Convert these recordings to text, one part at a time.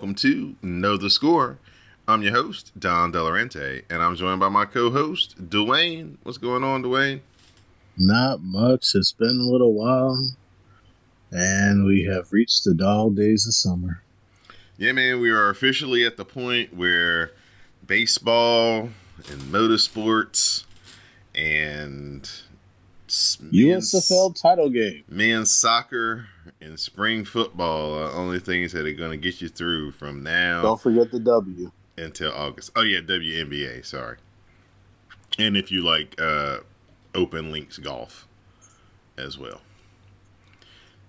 Welcome to Know the Score. I'm your host, Don Delarente, and I'm joined by my co-host, Dwayne. What's going on, Dwayne? Not much. It's been a little while, and we have reached the dog days of summer. Yeah, man, we are officially at the point where baseball and motorsports and USFL title game. men's soccer and spring football are only things that are going to get you through from now Don't forget the W. until August. Oh yeah, WNBA. Sorry. And if you like uh, open links golf as well.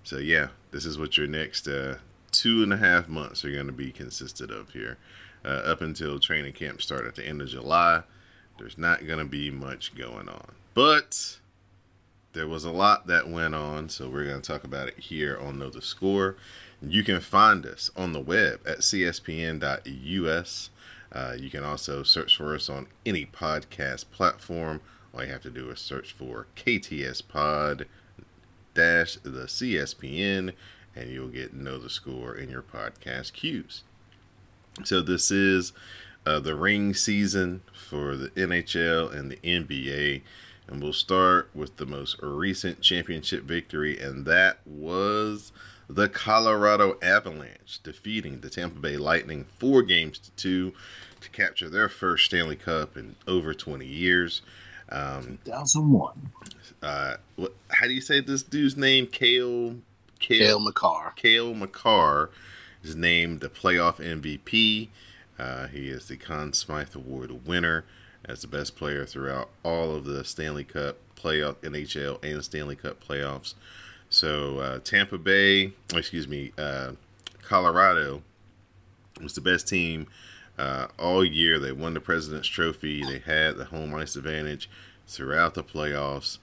So yeah, this is what your next uh, two and a half months are going to be consisted of here, uh, up until training camp start at the end of July. There's not going to be much going on, but there was a lot that went on, so we're going to talk about it here on Know the Score. You can find us on the web at cspn.us. Uh, you can also search for us on any podcast platform. All you have to do is search for KTS Pod dash the CSPN, and you'll get Know the Score in your podcast queues. So this is uh, the ring season for the NHL and the NBA. And we'll start with the most recent championship victory, and that was the Colorado Avalanche defeating the Tampa Bay Lightning four games to two to capture their first Stanley Cup in over 20 years. Um, 2001. uh, what, how do you say this dude's name? Cale. Cale Makar. Cale Makar is named the playoff MVP. Uh, he is the Conn Smythe Award winner as the best player throughout all of the Stanley Cup playoff, NHL, and Stanley Cup playoffs. So uh, Tampa Bay, oh, excuse me, uh, Colorado was the best team uh, all year. They won the President's Trophy. They had the home ice advantage throughout the playoffs.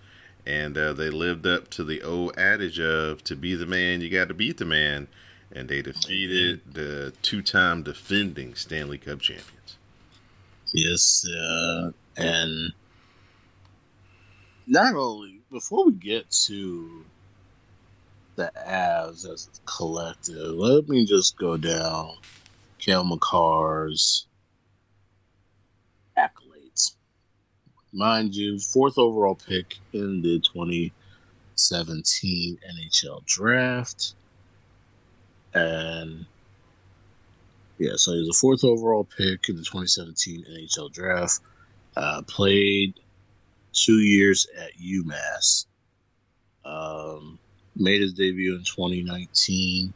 And uh, they lived up to the old adage of to be the man, you got to beat the man. And they defeated the two time defending Stanley Cup champions. Yes, uh, and not only before we get to the Avs as a collective, let me just go down Cale Makar's accolades. Mind you, fourth overall pick in the 2017 NHL draft. And yeah, so he was a fourth overall pick in the 2017 NHL draft. Uh, played two years at UMass. Um, made his debut in 2019.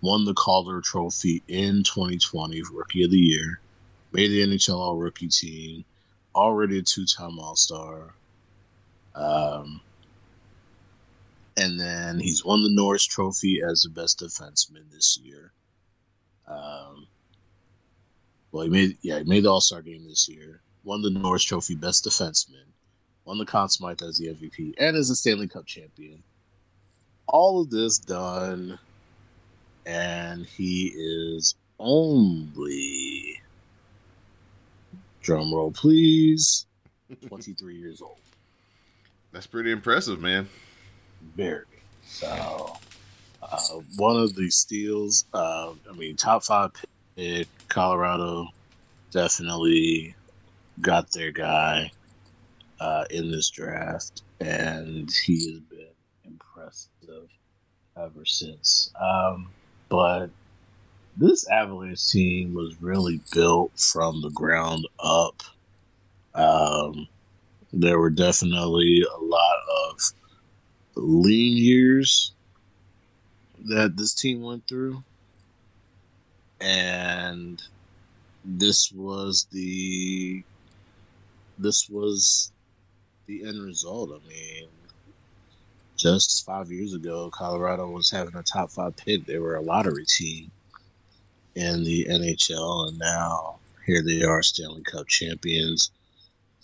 Won the Calder Trophy in 2020 Rookie of the Year. Made the NHL All Rookie team. Already a two-time All Star. Um, and then he's won the Norris Trophy as the best defenseman this year. Um, well, he made yeah he made the All Star game this year. Won the Norris Trophy Best Defenseman. Won the Conn Smythe as the MVP and as a Stanley Cup champion. All of this done, and he is only drum roll please 23 years old. That's pretty impressive, man. Very so. Uh, one of the steals. Uh, I mean, top five pick. Colorado definitely got their guy uh, in this draft, and he has been impressive ever since. Um, but this Avalanche team was really built from the ground up. Um, there were definitely a lot of lean years that this team went through. And this was the this was the end result. I mean, just five years ago, Colorado was having a top five pick. They were a lottery team. in the NHL, and now here they are, Stanley Cup champions.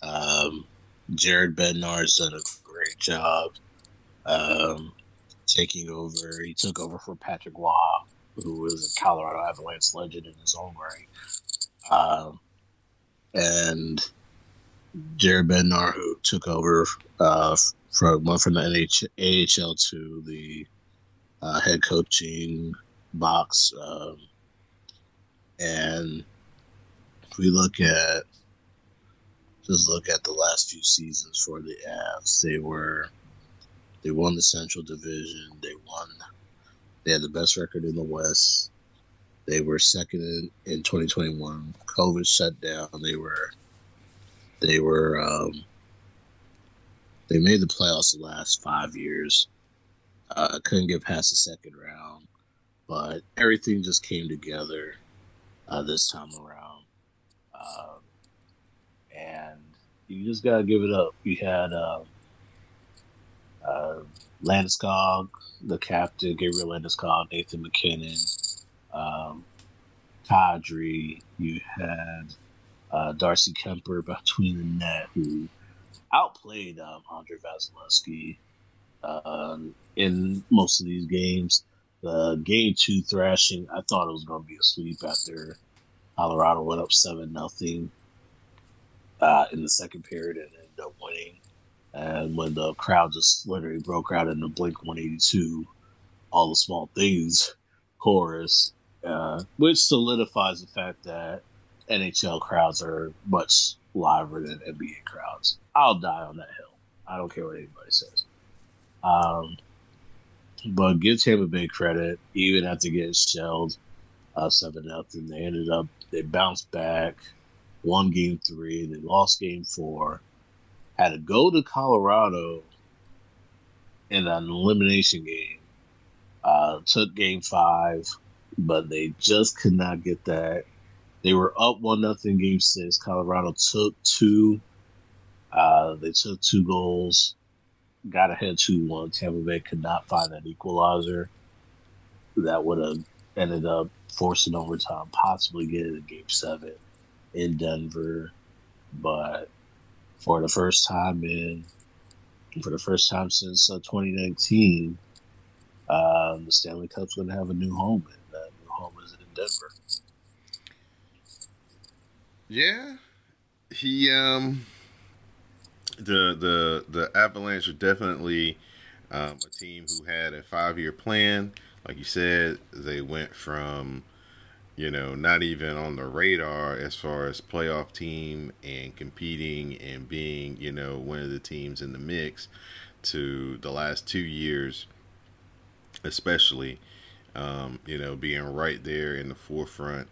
Um, Jared Bednar's done a great job um, taking over. He took over for Patrick Roy, who was a Colorado Avalanche legend in his own right. Um, and Jared Bednar, who took over uh, from from the NH- AHL to the uh, head coaching box. Um, and if we look at just look at the last few seasons for the Avs, they were they won the Central Division. They won. They had the best record in the West. They were second in, in 2021. COVID shut down. They were they were um, they made the playoffs the last five years. Uh, couldn't get past the second round, but everything just came together uh, this time around. Um, and you just gotta give it up. You had uh, uh, Landeskog, the captain, Gabriel Landeskog, Nathan MacKinnon, um, Kadri. You had uh, Darcy Kuemper between the net, who outplayed um, Andre Vasilevskiy um, in most of these games. The game two thrashing, I thought it was going to be a sweep after Colorado went up seven nothing uh, in the second period and ended up winning. And when the crowd just literally broke out in the Blink 182, all the small things chorus, uh, which solidifies the fact that NHL crowds are much liver than NBA crowds. I'll die on that hill. I don't care what anybody says. Um, but give Tampa Bay credit, even after getting shelled uh, seven nothing, they ended up they bounced back, won game three, they lost game four, had to go to Colorado in an elimination game. Uh, took game five, but they just could not get that they were up one nothing game six. Colorado took two. Uh, they took two goals, got ahead two one. Tampa Bay could not find that equalizer. That would have ended up forcing overtime, possibly getting a game seven in Denver. But for the first time in for the first time since uh, 2019, uh, the Stanley Cup's going to have a new home, and that new home is in Denver. Yeah, he um the the the Avalanche are definitely um, a team who had a five year plan. Like you said, they went from you know not even on the radar as far as playoff team and competing and being you know one of the teams in the mix to the last two years, especially um, you know being right there in the forefront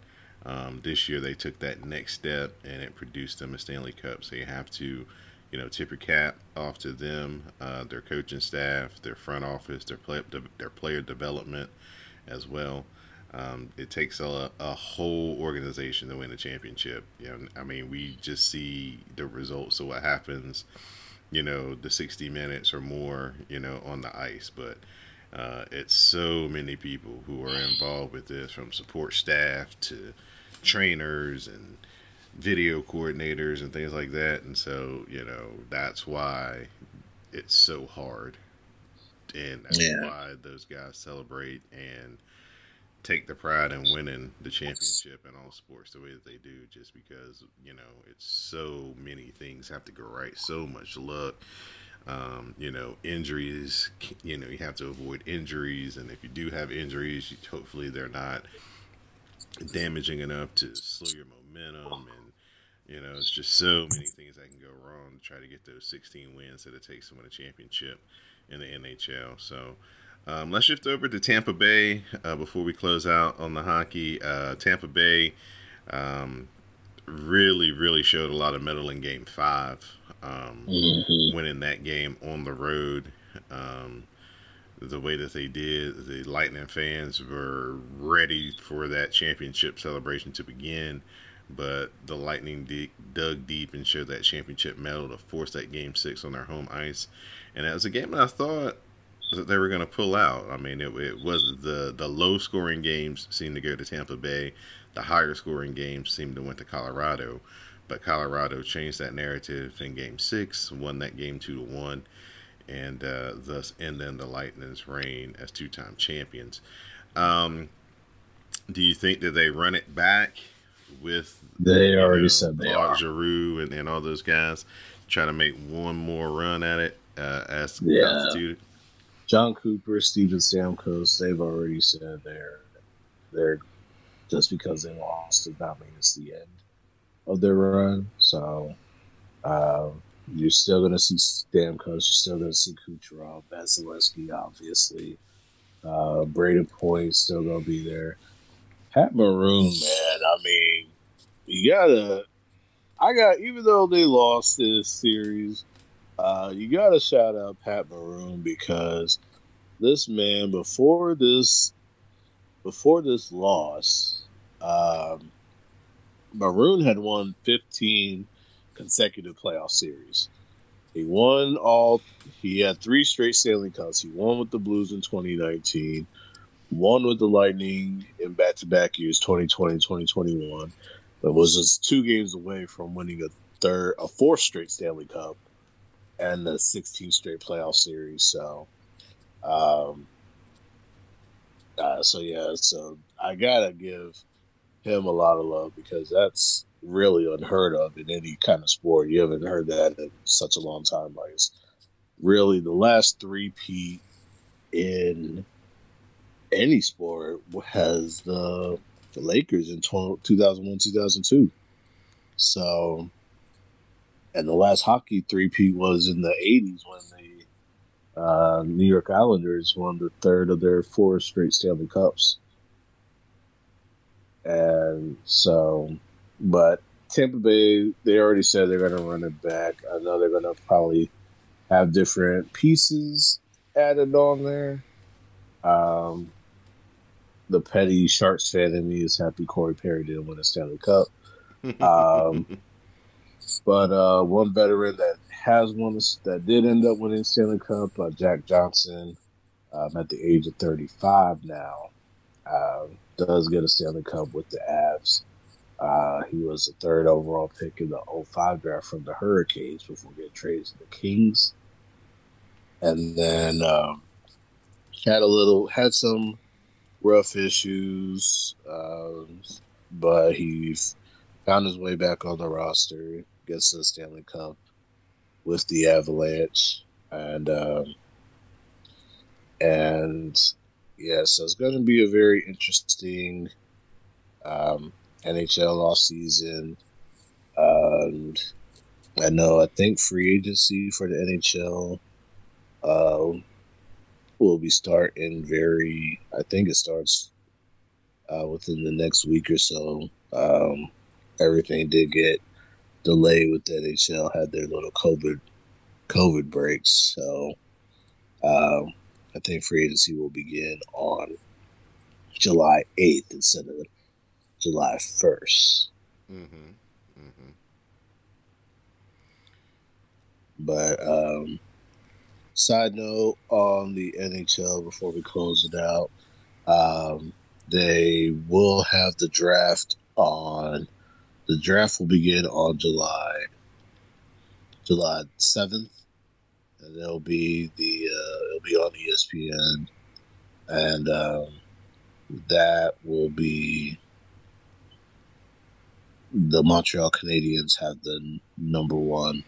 um, this year they took that next step and it produced them a Stanley Cup. So you have to, you know, tip your cap off to them, uh, their coaching staff, their front office, their play, their player development as well. Um, it takes a, a whole organization to win a championship. You know, I mean, we just see the results of what happens, you know, the 60 minutes or more, you know, on the ice. But uh, it's so many people who are involved with this, from support staff to trainers and video coordinators and things like that. And so, you know, that's why it's so hard. And that's yeah. why those guys celebrate and take the pride in winning the championship in all sports the way that they do, just because, you know, it's so many things have to go right, so much luck. Um, you know, injuries, you know, you have to avoid injuries. And if you do have injuries, you, hopefully they're not damaging enough to slow your momentum and you know it's just so many things that can go wrong to try to get those 16 wins that it takes to win a championship in the NHL. So um, let's shift over to Tampa Bay uh, before we close out on the hockey. Uh, Tampa Bay um, really, really showed a lot of mettle in Game Five, um, mm-hmm. winning that game on the road. Um, the way that they did. The Lightning fans were ready for that championship celebration to begin, but the Lightning de- dug deep and showed that championship mettle to force that game six on their home ice. And it was a game that I thought that they were going to pull out. I mean, it, it was the the low scoring games seemed to go to Tampa Bay, the higher scoring games seemed to went to Colorado, but Colorado changed that narrative in Game Six, won that game two to one, and uh, thus in the Lightning's reign as two time champions. Um, do you think that they run it back with They already know, said they are. Giroux and, and all those guys try to make one more run at it uh, as Yeah. constituted? Jon Cooper, Steven Stamkos, they've already said they're they're just because they lost does not mean it's the end of their run. So um, you're still gonna see Stamkos, you're still gonna see Kucherov, Vasilevsky, obviously. Uh, Brayden Point still gonna be there. Pat Maroon, man. I mean, you gotta. I got even though they lost this series, uh, you got to shout out Pat Maroon because this man before this before this loss, um, Maroon had won 15 consecutive playoff series. He won all. He had three straight Stanley Cups. He won with the Blues in 2019, won with the Lightning in back-to-back years 2020 2021, but was just two games away from winning a third, a fourth straight Stanley Cup and the 16 straight playoff series. So, um, uh, so yeah, so I gotta give him a lot of love because that's really unheard of in any kind of sport. You haven't heard that in such a long time. Like it's really the last three peat in any sport has the, the Lakers in 2001 2002. So, and the last hockey three-peat was in the 80s when the uh, New York Islanders won the third of their four straight Stanley Cups. And so, but Tampa Bay, they already said they're going to run it back. I know they're going to probably have different pieces added on there. Um, the petty Sharks fan in me is happy Corey Perry didn't win a Stanley Cup. Um, but uh, one veteran that has won that did end up winning Stanley Cup, uh, Jack Johnson, um, at the age of 35 now, um, does get a Stanley Cup with the Avs. Uh, he was the third overall pick in the 05 draft from the Hurricanes before getting traded to the Kings. And then um, had a little, had some rough issues, um, but he found his way back on the roster, gets the Stanley Cup with the Avalanche, and um, and yeah, so it's going to be a very interesting um, NHL off season. Um, I know. I think free agency for the NHL uh, will be starting very. I think it starts uh, within the next week or so. Um, everything did get delayed with the NHL. Had their little COVID COVID breaks, so um, I think free agency will begin on July eighth instead of July first. Mm-hmm. Mm-hmm. But um, side note on the NHL before we close it out, um, they will have the draft on. The draft will begin on July July seventh, and it'll be the uh, it'll be on ESPN, and um, that will be the Montreal Canadiens have the number one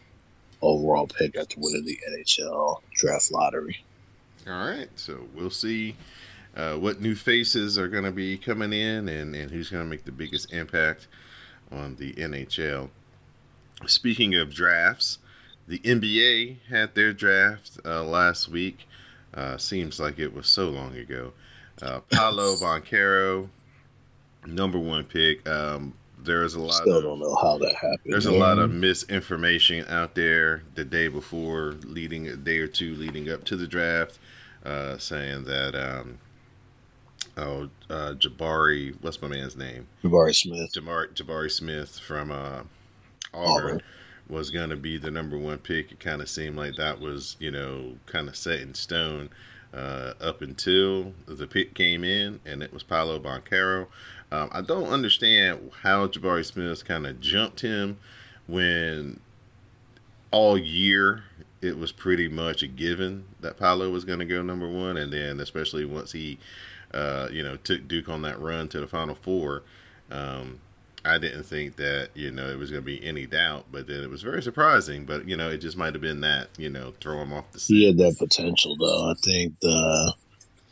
overall pick after winning the NHL draft lottery. All right, so we'll see uh, what new faces are going to be coming in and, and who's going to make the biggest impact on the NHL. Speaking of drafts, the NBA had their draft uh, last week. Uh, seems like it was so long ago. Uh, Paolo Banchero, number one pick. Um, there's a lot Still of don't know how that happened. there's a lot of misinformation out there the day before, leading a day or two leading up to the draft, uh, saying that um, oh uh, Jabari, what's my man's name? Jabari Smith. Jabari Jabari Smith from uh, Auburn, Auburn. was going to be the number one pick. It kind of seemed like that was you know kind of set in stone. uh, up until the pick came in, and it was Paolo Banchero. Um, I don't understand how Jabari Smith kind of jumped him when all year it was pretty much a given that Paolo was going to go number one, and then especially once he, uh, you know, took Duke on that run to the Final Four. Um, I didn't think that you know it was going to be any doubt, but then it was very surprising. But you know, it just might have been that you know throw him off the. Scene. He had that potential, though. I think the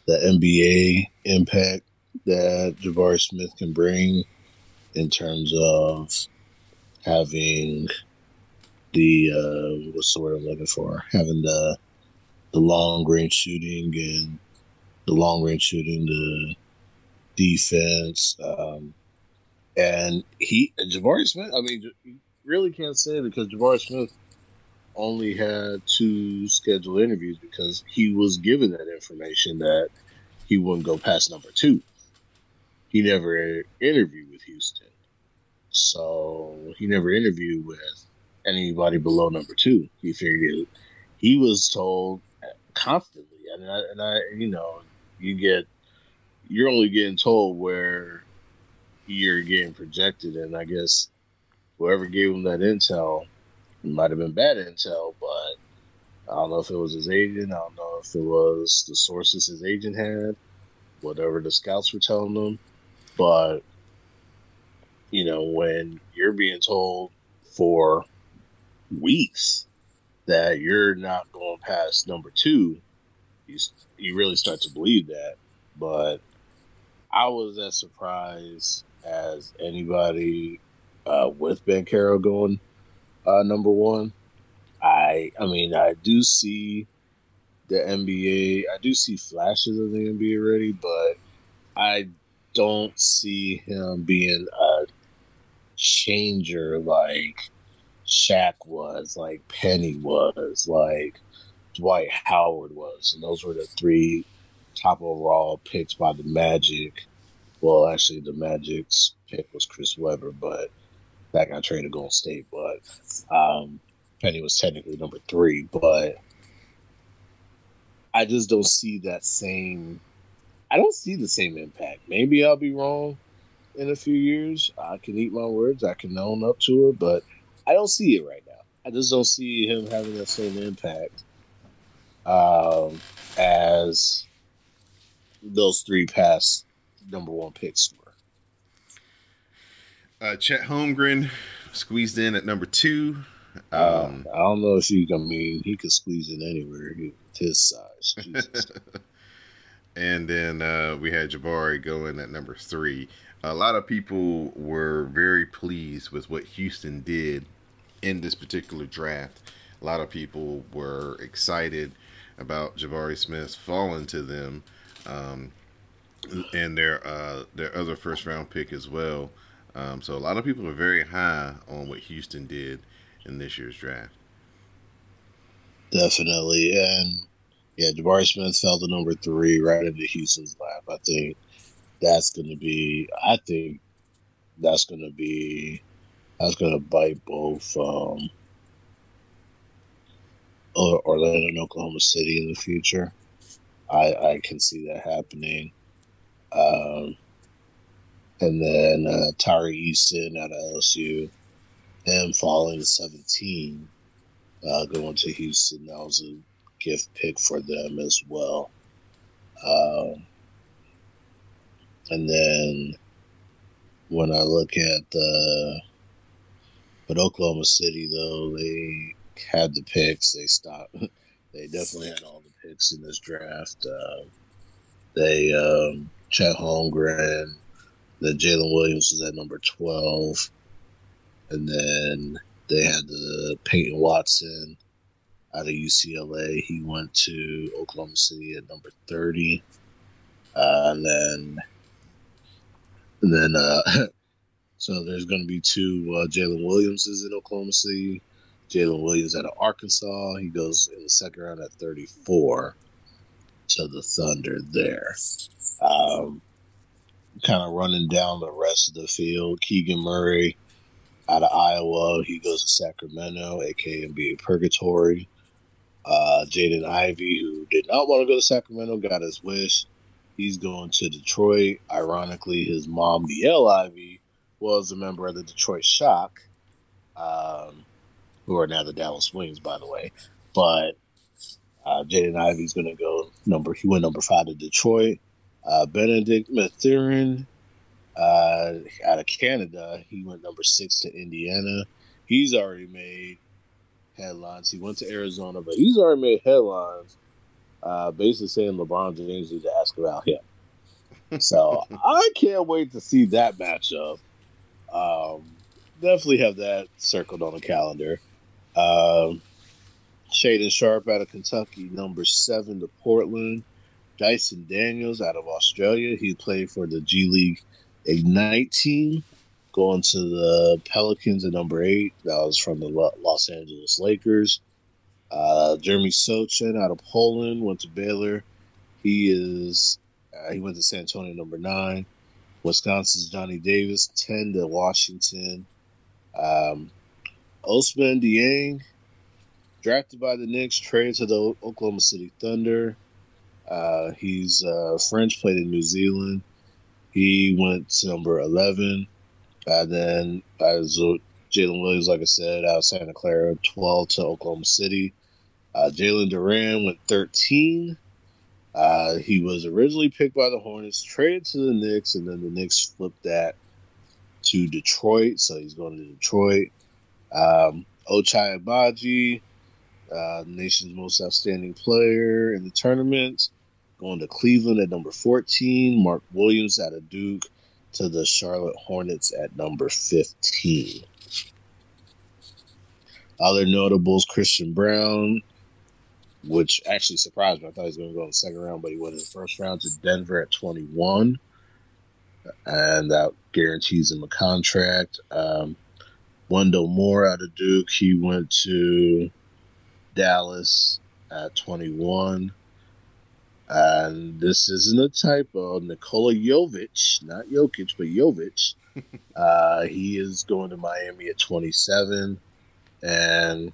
the NBA impact that Jabari Smith can bring in terms of having the uh, what's the word I'm looking for? Having the the long range shooting and the long range shooting, the defense. Um, and he, Jabari Smith, I mean, you really can't say because Jabari Smith only had two scheduled interviews because he was given that information that he wouldn't go past number two. He never interviewed with Houston. So he never interviewed with anybody below number two. He figured he was told constantly. And I, and I, you know, you get, you're only getting told where you're getting projected, and I guess whoever gave him that intel might have been bad intel, but I don't know if it was his agent. I don't know if it was the sources his agent had, whatever the scouts were telling them. But you know, when you're being told for weeks that you're not going past number two, you you really start to believe that. But I was as surprised as anybody uh, with Banchero going uh, number one. I I mean I do see the NBA. I do see flashes of the NBA already, but I don't see him being a changer like Shaq was, like Penny was, like Dwight Howard was, and those were the three top overall picks by the Magic well, actually, the Magic's pick was Chris Webber, but that got traded to Golden State. But um, Penny was technically number three, but I just don't see that same. I don't see the same impact. Maybe I'll be wrong in a few years. I can eat my words. I can own up to it, but I don't see it right now. I just don't see him having that same impact um, as those three past number one picks were. Uh, Chet Holmgren squeezed in at number two. Uh, um, uh, I don't know if you can I mean he could squeeze in anywhere. He, his size. and then uh, we had Jabari going at number three. A lot of people were very pleased with what Houston did in this particular draft. A lot of people were excited about Jabari Smith falling to them. Um, and their uh, their other first round pick as well. Um, so a lot of people are very high on what Houston did in this year's draft. Definitely, and yeah, Jabari Smith fell to number three right into Houston's lap. I think that's going to be. I think that's going to be. That's going to bite both um, Orlando and Oklahoma City in the future. I I can see that happening. Um, and then uh, Tari Eason out of LSU, him falling to 17, uh, going to Houston. That was a gift pick for them as well. Um, and then when I look at the, but Oklahoma City though they had the picks, they stopped. they definitely had all the picks in this draft. Uh, they um, Chet Holmgren. Then Jalen Williams was at number 12. And then they had the Peyton Watson out of UCLA. He went to Oklahoma City at number 30. Uh, and then, and then, uh, so there's going to be two uh, Jalen Williamses in Oklahoma City. Jalen Williams out of Arkansas. He goes in the second round at 34 to the Thunder there. Um, kind of running down the rest of the field. Keegan Murray out of Iowa. He goes to Sacramento, aka NBA Purgatory. Uh, Jaden Ivey, who did not want to go to Sacramento, got his wish. He's going to Detroit. Ironically, his mom, Niele Ivey, was a member of the Detroit Shock, um, who are now the Dallas Wings, by the way. But uh, Jaden Ivey's going to go number. He went number five to Detroit. Uh, Bennedict Mathurin uh, out of Canada, he went number six to Indiana. He's already made headlines. He went to Arizona, but he's already made headlines, uh, basically saying LeBron James needs to ask about him. So I can't wait to see that matchup. Um, definitely have that circled on the calendar. Um, Shaedon Sharpe out of Kentucky, number seven to Portland. Dyson Daniels out of Australia. He played for the G League Ignite team, going to the Pelicans at number eight. That was from the Los Angeles Lakers. Uh, Jeremy Sochan out of Poland went to Baylor. He is uh, he went to San Antonio number nine. Wisconsin's Johnny Davis ten to Washington. Um, Ousmane Dieng drafted by the Knicks, traded to the Oklahoma City Thunder. Uh, he's uh, French, played in New Zealand. He went to number 11. And then as Jalen Williams, like I said, out of Santa Clara, 12 to Oklahoma City. Uh, Jalen Duren went 13. Uh, he was originally picked by the Hornets, traded to the Knicks, and then the Knicks flipped that to Detroit. So he's going to Detroit. Um, Ochai Agbaji, uh, nation's most outstanding player in the tournament. Going to Cleveland at number 14. Mark Williams out of Duke to the Charlotte Hornets at number 15. Other notables Christian Braun, which actually surprised me. I thought he was going to go in the second round, but he went in the first round to Denver at 21. And that guarantees him a contract. Um, Wendell Moore out of Duke, he went to Dallas at 21. And this isn't a typo. Nikola Jovic, not Jokic, but Jovic, uh, he is going to Miami at 27. And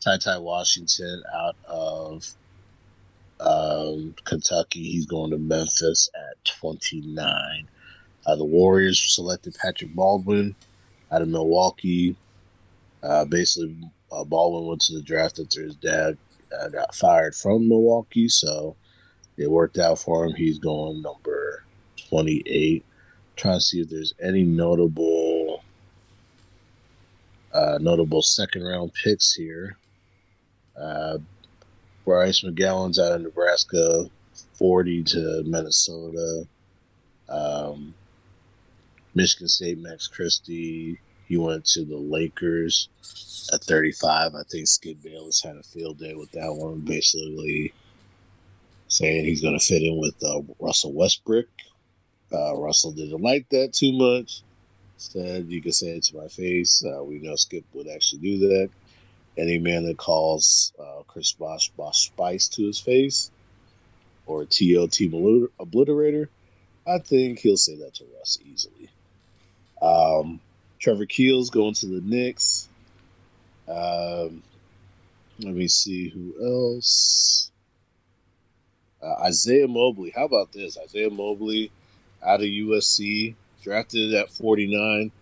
Ty Ty Washington out of um, Kentucky, he's going to Memphis at 29. Uh, the Warriors selected Patrick Baldwin out of Milwaukee. Uh, basically, uh, Baldwin went to the draft after his dad uh, got fired from Milwaukee, so it worked out for him. He's going number 28. Trying to see if there's any notable uh, notable second round picks here. Uh, Bryce McGowens out of Nebraska, 40 to Minnesota. Um, Michigan State, Max Christie, he went to the Lakers at 35. I think Skip Bayless had a field day with that one, basically saying he's going to fit in with uh, Russell Westbrook. Uh, Russell didn't like that too much. Said, you can say it to my face. Uh, we know Skip would actually do that. Any man that calls uh, Chris Bosh Bosh Spice to his face or TOT Obliterator, I think he'll say that to Russ easily. Um, Trevor Keels going to the Knicks. Um, let me see who else. Uh, Isaiah Mobley. How about this? Isaiah Mobley out of USC, drafted at 49,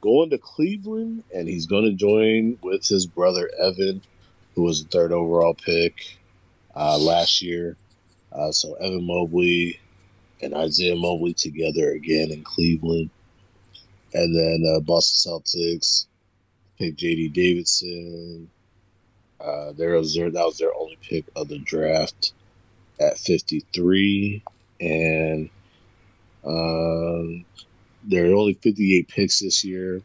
going to Cleveland, and he's going to join with his brother Evan, who was the third overall pick uh, last year. Uh, so Evan Mobley and Isaiah Mobley together again in Cleveland. And then uh, Boston Celtics picked J.D. Davidson. Uh, their, that was their only pick of the draft at 53, and um, there are only 58 picks this year.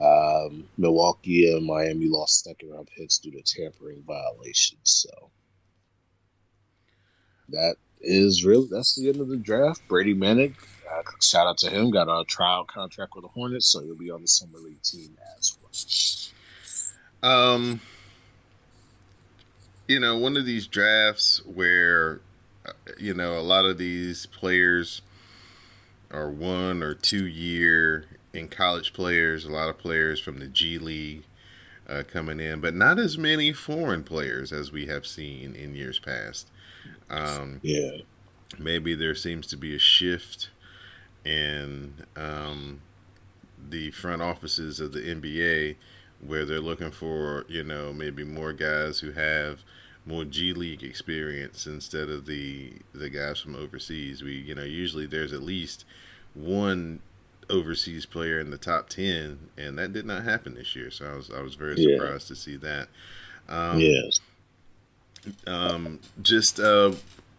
Um, Milwaukee and Miami lost second round picks due to tampering violations. So that is really that's the end of the draft. Brady Manek, uh, shout out to him, got a trial contract with the Hornets, so he'll be on the summer league team as well. Um, you know, one of these drafts where uh, you know a lot of these players are one or two year in college players. A lot of players from the G League uh, coming in, but not as many foreign players as we have seen in years past. Um, Yeah. maybe there seems to be a shift in um, the front offices of the NBA where they're looking for, you know, maybe more guys who have more G League experience instead of the the guys from overseas. We, you know, usually there's at least one overseas player in the top 10 and that did not happen this year. So I was I was very Yeah. surprised to see that. Um, yes. Um, just uh,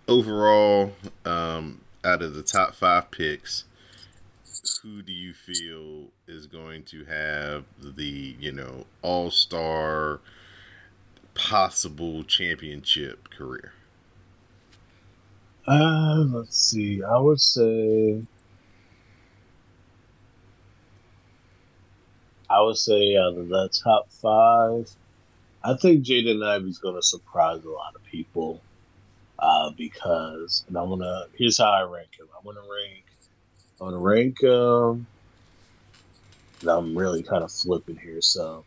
overall, um, out of the top five picks, who do you feel is going to have the you know all star possible championship career? Uh, let's see. I would say. I would say out of the top five, I think Jaden Ivey's going to surprise a lot of people. Uh, because, and I'm gonna. Here's how I rank him. I'm gonna rank. I'm gonna rank. him, and I'm really kind of flipping here, so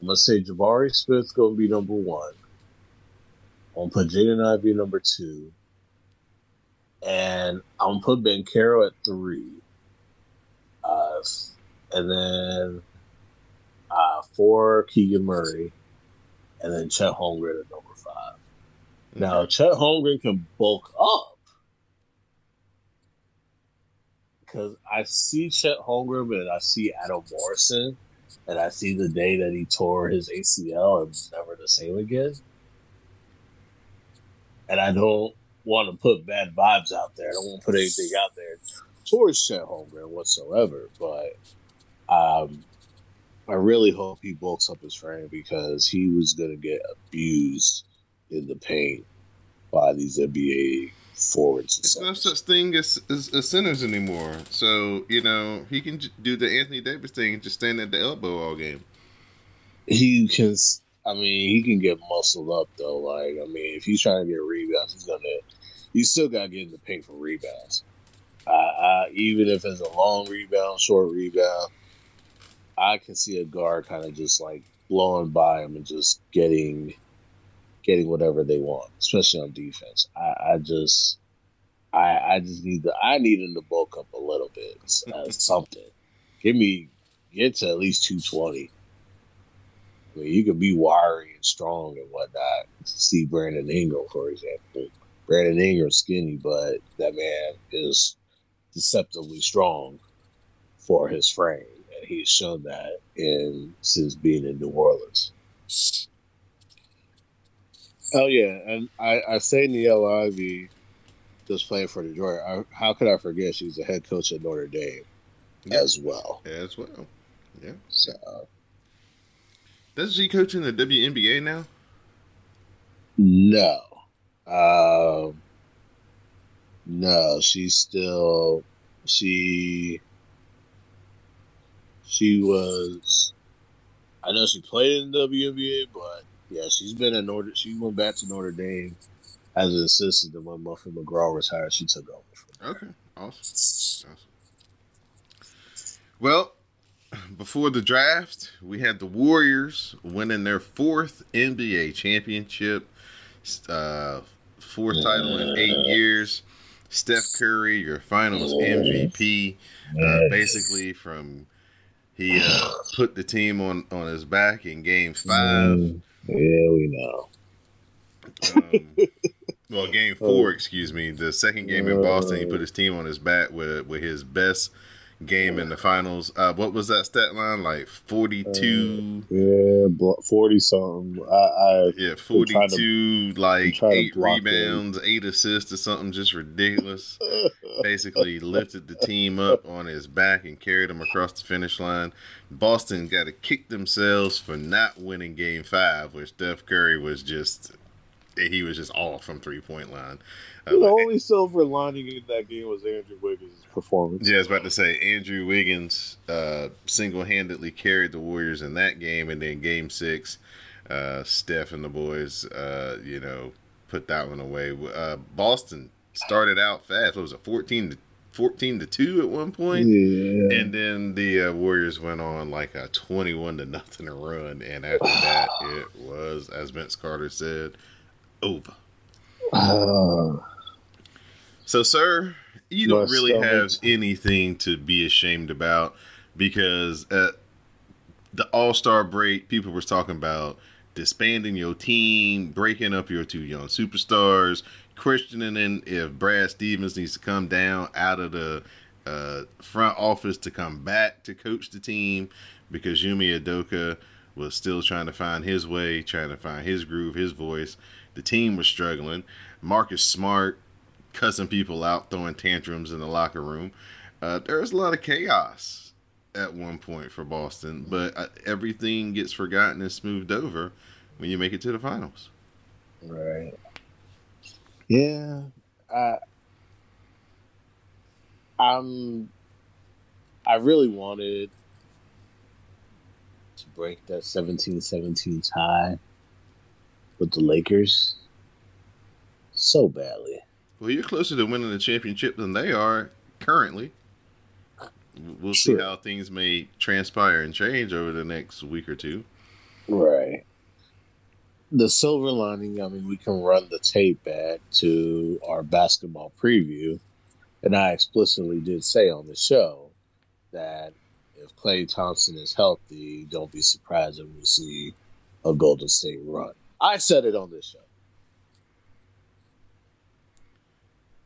I'm gonna say Jabari Smith's gonna be number one. I'm gonna put Jaden Ivey number two and I'm gonna put Banchero at three, uh, and then uh, four Keegan Murray, and then Chet Holmgren at number five. Now Chet Holmgren can bulk up because I see Chet Holmgren, and I see Adam Morrison, and I see the day that he tore his ACL and was never the same again. And I don't want to put bad vibes out there. I don't want to put anything out there towards Chet Holmgren whatsoever. But um, I really hope he bulks up his frame because he was going to get abused in the paint by these NBA forwards. It's no such thing as, as, as centers anymore. So you know he can j- do the Anthony Davis thing and just stand at the elbow all game. He can. I mean, he can get muscled up though. Like, I mean, if he's trying to get rebounds, he's gonna. You still got to get in the paint for rebounds. Uh, uh, even if it's a long rebound, short rebound, I can see a guard kind of just like blowing by him and just getting, getting whatever they want, especially on defense. I, I just, I, I just need the, I need him to bulk up a little bit, uh, something. Give me, get to at least two twenty. I mean, you could be wiry and strong and whatnot. See Brandon Ingram, for example. Brandon Ingram's skinny, but that man is deceptively strong for his frame, he's shown that in since being in New Orleans. Oh yeah, and I, I say Niele Ivey just playing for Detroit. I, how could I forget she's the head coach at Notre Dame Yeah. as well? as well. Yeah. So Doesn't she coach in the WNBA now? No. Um, no, she's still she she was I know she played in the WNBA, but yeah, she's been in Notre she went back to Notre Dame as an assistant and when Muffet McGraw retired, she took over Okay, awesome. awesome. Well, before the draft, we had the Warriors winning their fourth NBA championship, uh, fourth title in eight years. Steph Curry, your Finals MVP, uh, basically from he uh, put the team on on his back in Game Five. Mm, yeah, we know. Um, well, game four, excuse me. The second game in Boston, he put his team on his back with with his best game in the finals. Uh, what was that stat line? Like forty two. Yeah, forty something. I, I yeah, I'm forty to- Like eight it. rebounds, eight assists, or something just ridiculous. Basically, lifted the team up on his back and carried them across the finish line. Boston got to kick themselves for not winning Game Five, where Steph Curry was just he was just off from three point line. Uh, the only silver lining in that game was Andrew Wiggins' performance. Yeah, I was about to say Andrew Wiggins uh, single handedly carried the Warriors in that game, and then Game Six, uh, Steph and the boys, uh, you know, put that one away. Uh, Boston started out fast. What was it, fourteen to fourteen to two at one point. Yeah. And then the uh, Warriors went on like a twenty-one to nothing run, and after that, it was, as Vince Carter said, over. Uh, So, sir, you don't really have anything to be ashamed about because at the All Star break, people were talking about disbanding your team, breaking up your two young superstars, questioning if Brad Stevens needs to come down out of the uh, front office to come back to coach the team because Ime Udoka was still trying to find his way, trying to find his groove, his voice. The team was struggling. Marcus Smart cussing people out, throwing tantrums in the locker room. Uh, there was a lot of chaos at one point for Boston, but uh, everything gets forgotten and smoothed over when you make it to the finals. right. Yeah. I. I'm. I really wanted to break that 17-17 tie with the Lakers so badly. Well, you're closer to winning the championship than they are currently. We'll see how things may transpire and change over the next week or two. Right. The silver lining, I mean, we can run the tape back to our basketball preview. And I explicitly did say on the show that if Klay Thompson is healthy, don't be surprised if we see a Golden State run. I said it on this show,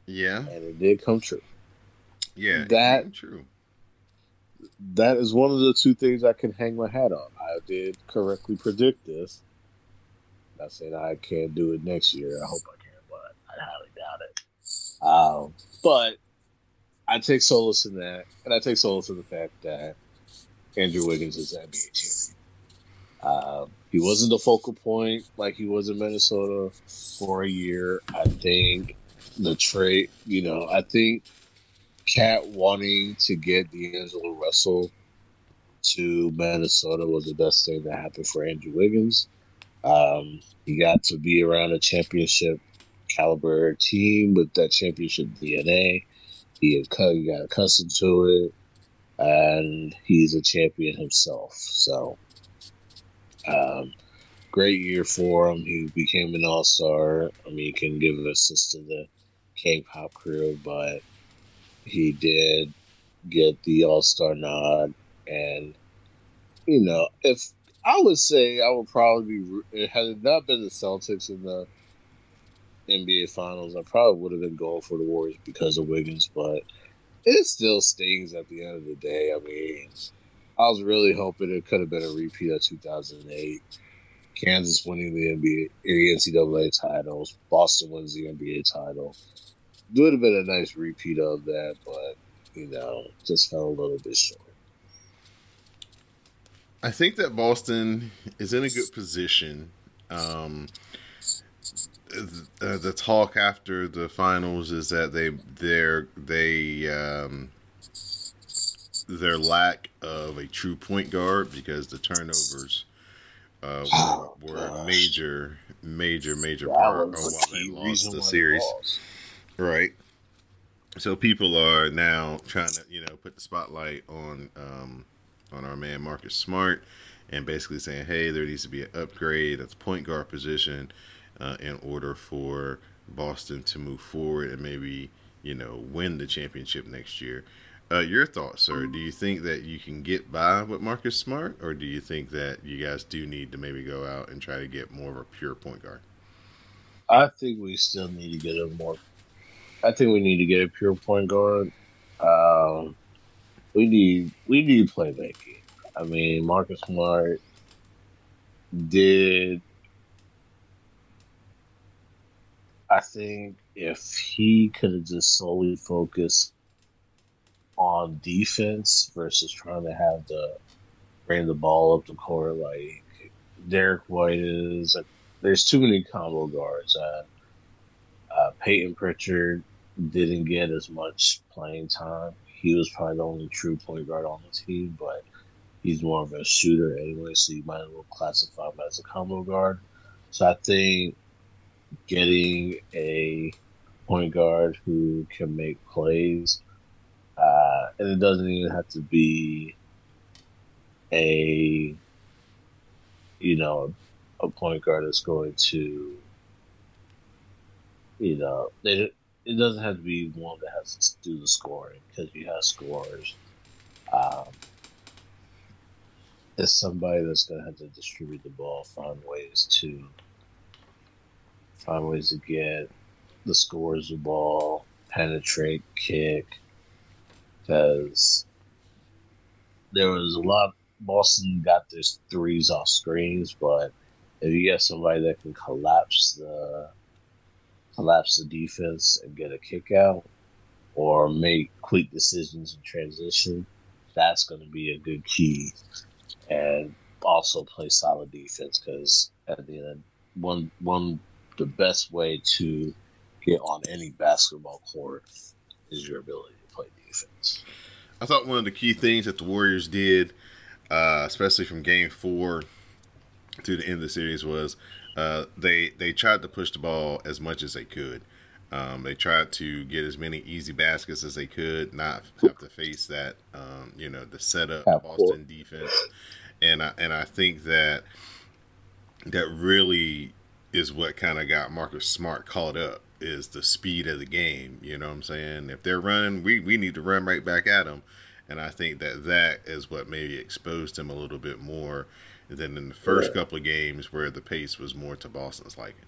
Yeah, and it did come true. yeah, That- true. That is one of the two things I can hang my hat on. I did correctly predict this. Not saying I can't do it next year. I hope I can, but I highly doubt it. Um, but I take solace in that, and I take solace in the fact that Andrew Wiggins is NBA champion. Um, he wasn't the focal point like he was in Minnesota for a year. I think the trade, you know, I think KAT wanting to get D'Angelo Russell to Minnesota was the best thing that happened for Andrew Wiggins. Um, he got to be around a championship caliber team with that championship DNA. He, he got accustomed to it, and he's a champion himself. So, um, great year for him. He became an all star. I mean, he can give assist to the K pop crew, but he did get the All Star nod, and you know, if I would say I would probably be, had it not been the Celtics in the NBA Finals, I probably would have been going for the Warriors because of Wiggins, but it still stings at the end of the day. I mean, I was really hoping it could have been a repeat of 2008. Kansas winning the NBA, NCAA titles, Boston wins the NBA title it would have been a nice repeat of that, but you know, just fell a little bit short. I think that Boston is in a good position. Um, the, the talk after the finals is that they they're they um, their lack of a true point guard because the turnovers uh, Oh, were, were a major major major That part of why they lost the series. lost. Right. So people are now trying to, you know, put the spotlight on um, on our man Marcus Smart, and basically saying, hey, there needs to be an upgrade at the point guard position uh, in order for Boston to move forward and maybe, you know, win the championship next year. Uh, your thoughts, sir? Do you think that you can get by with Marcus Smart, or do you think that you guys do need to maybe go out and try to get more of a pure point guard? I think we still need to get a more. I think we need to get a pure point guard. Um, we need we need playmaking. I mean, Marcus Smart did. I think if he could have just solely focused on defense versus trying to have the bring the ball up the court like Derek White is, there's too many combo guards. Uh, uh, Peyton Pritchard didn't get as much playing time. He was probably the only true point guard on the team, but he's more of a shooter anyway, so you might as well classify him as a combo guard. So I think getting a point guard who can make plays uh, and it doesn't even have to be a you know a point guard that's going to you know it doesn't have to be one that has to do the scoring because you have scorers. Um, it's somebody that's going to have to distribute the ball, find ways to find ways to get the scores the ball, penetrate, kick. Because there was a lot. Boston got their threes off screens, but if you get somebody that can collapse the collapse the defense and get a kick out, or make quick decisions in transition, that's going to be a good key. And also play solid defense because at the end, one one the best way to get on any basketball court is your ability I thought one of the key things that the Warriors did, uh, especially from Game Four to the end of the series, was uh, they they tried to push the ball as much as they could. Um, they tried to get as many easy baskets as they could, not have to face that, um, you know, the setup of Boston defense. And I, and I think that that really is what kind of got Marcus Smart caught up is the speed of the game. You know what I'm saying? If they're running, we, we need to run right back at them. And I think that that is what maybe exposed him a little bit more than in the first yeah. couple of games where the pace was more to Boston's liking.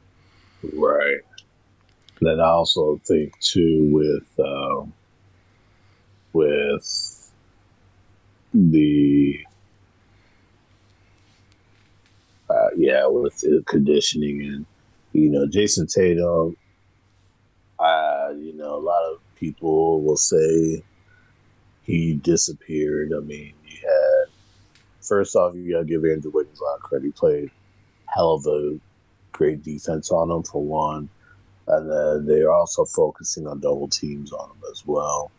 Right. Then I also think too with uh, with the uh, yeah with the conditioning and you know Jayson Tatum. Uh, you know, a lot of people will say he disappeared. I mean, you had first off, you gotta give Andrew Wiggins a lot of credit. He played hell of a great defense on him for one, and then they're also focusing on double teams on him as well.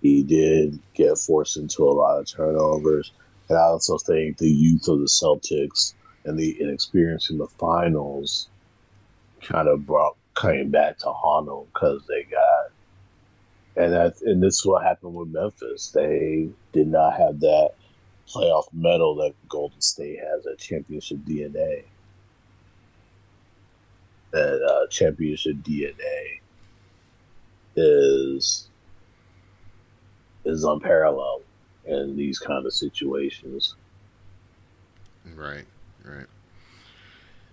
He did get forced into a lot of turnovers, and I also think the youth of the Celtics and the inexperience in the finals kind of brought came back to haunt them because they got and that and this is what happened with Memphis. They did not have that playoff mettle that Golden State has, a championship DNA. That uh, championship DNA is is unparalleled in these kind of situations. Right, right.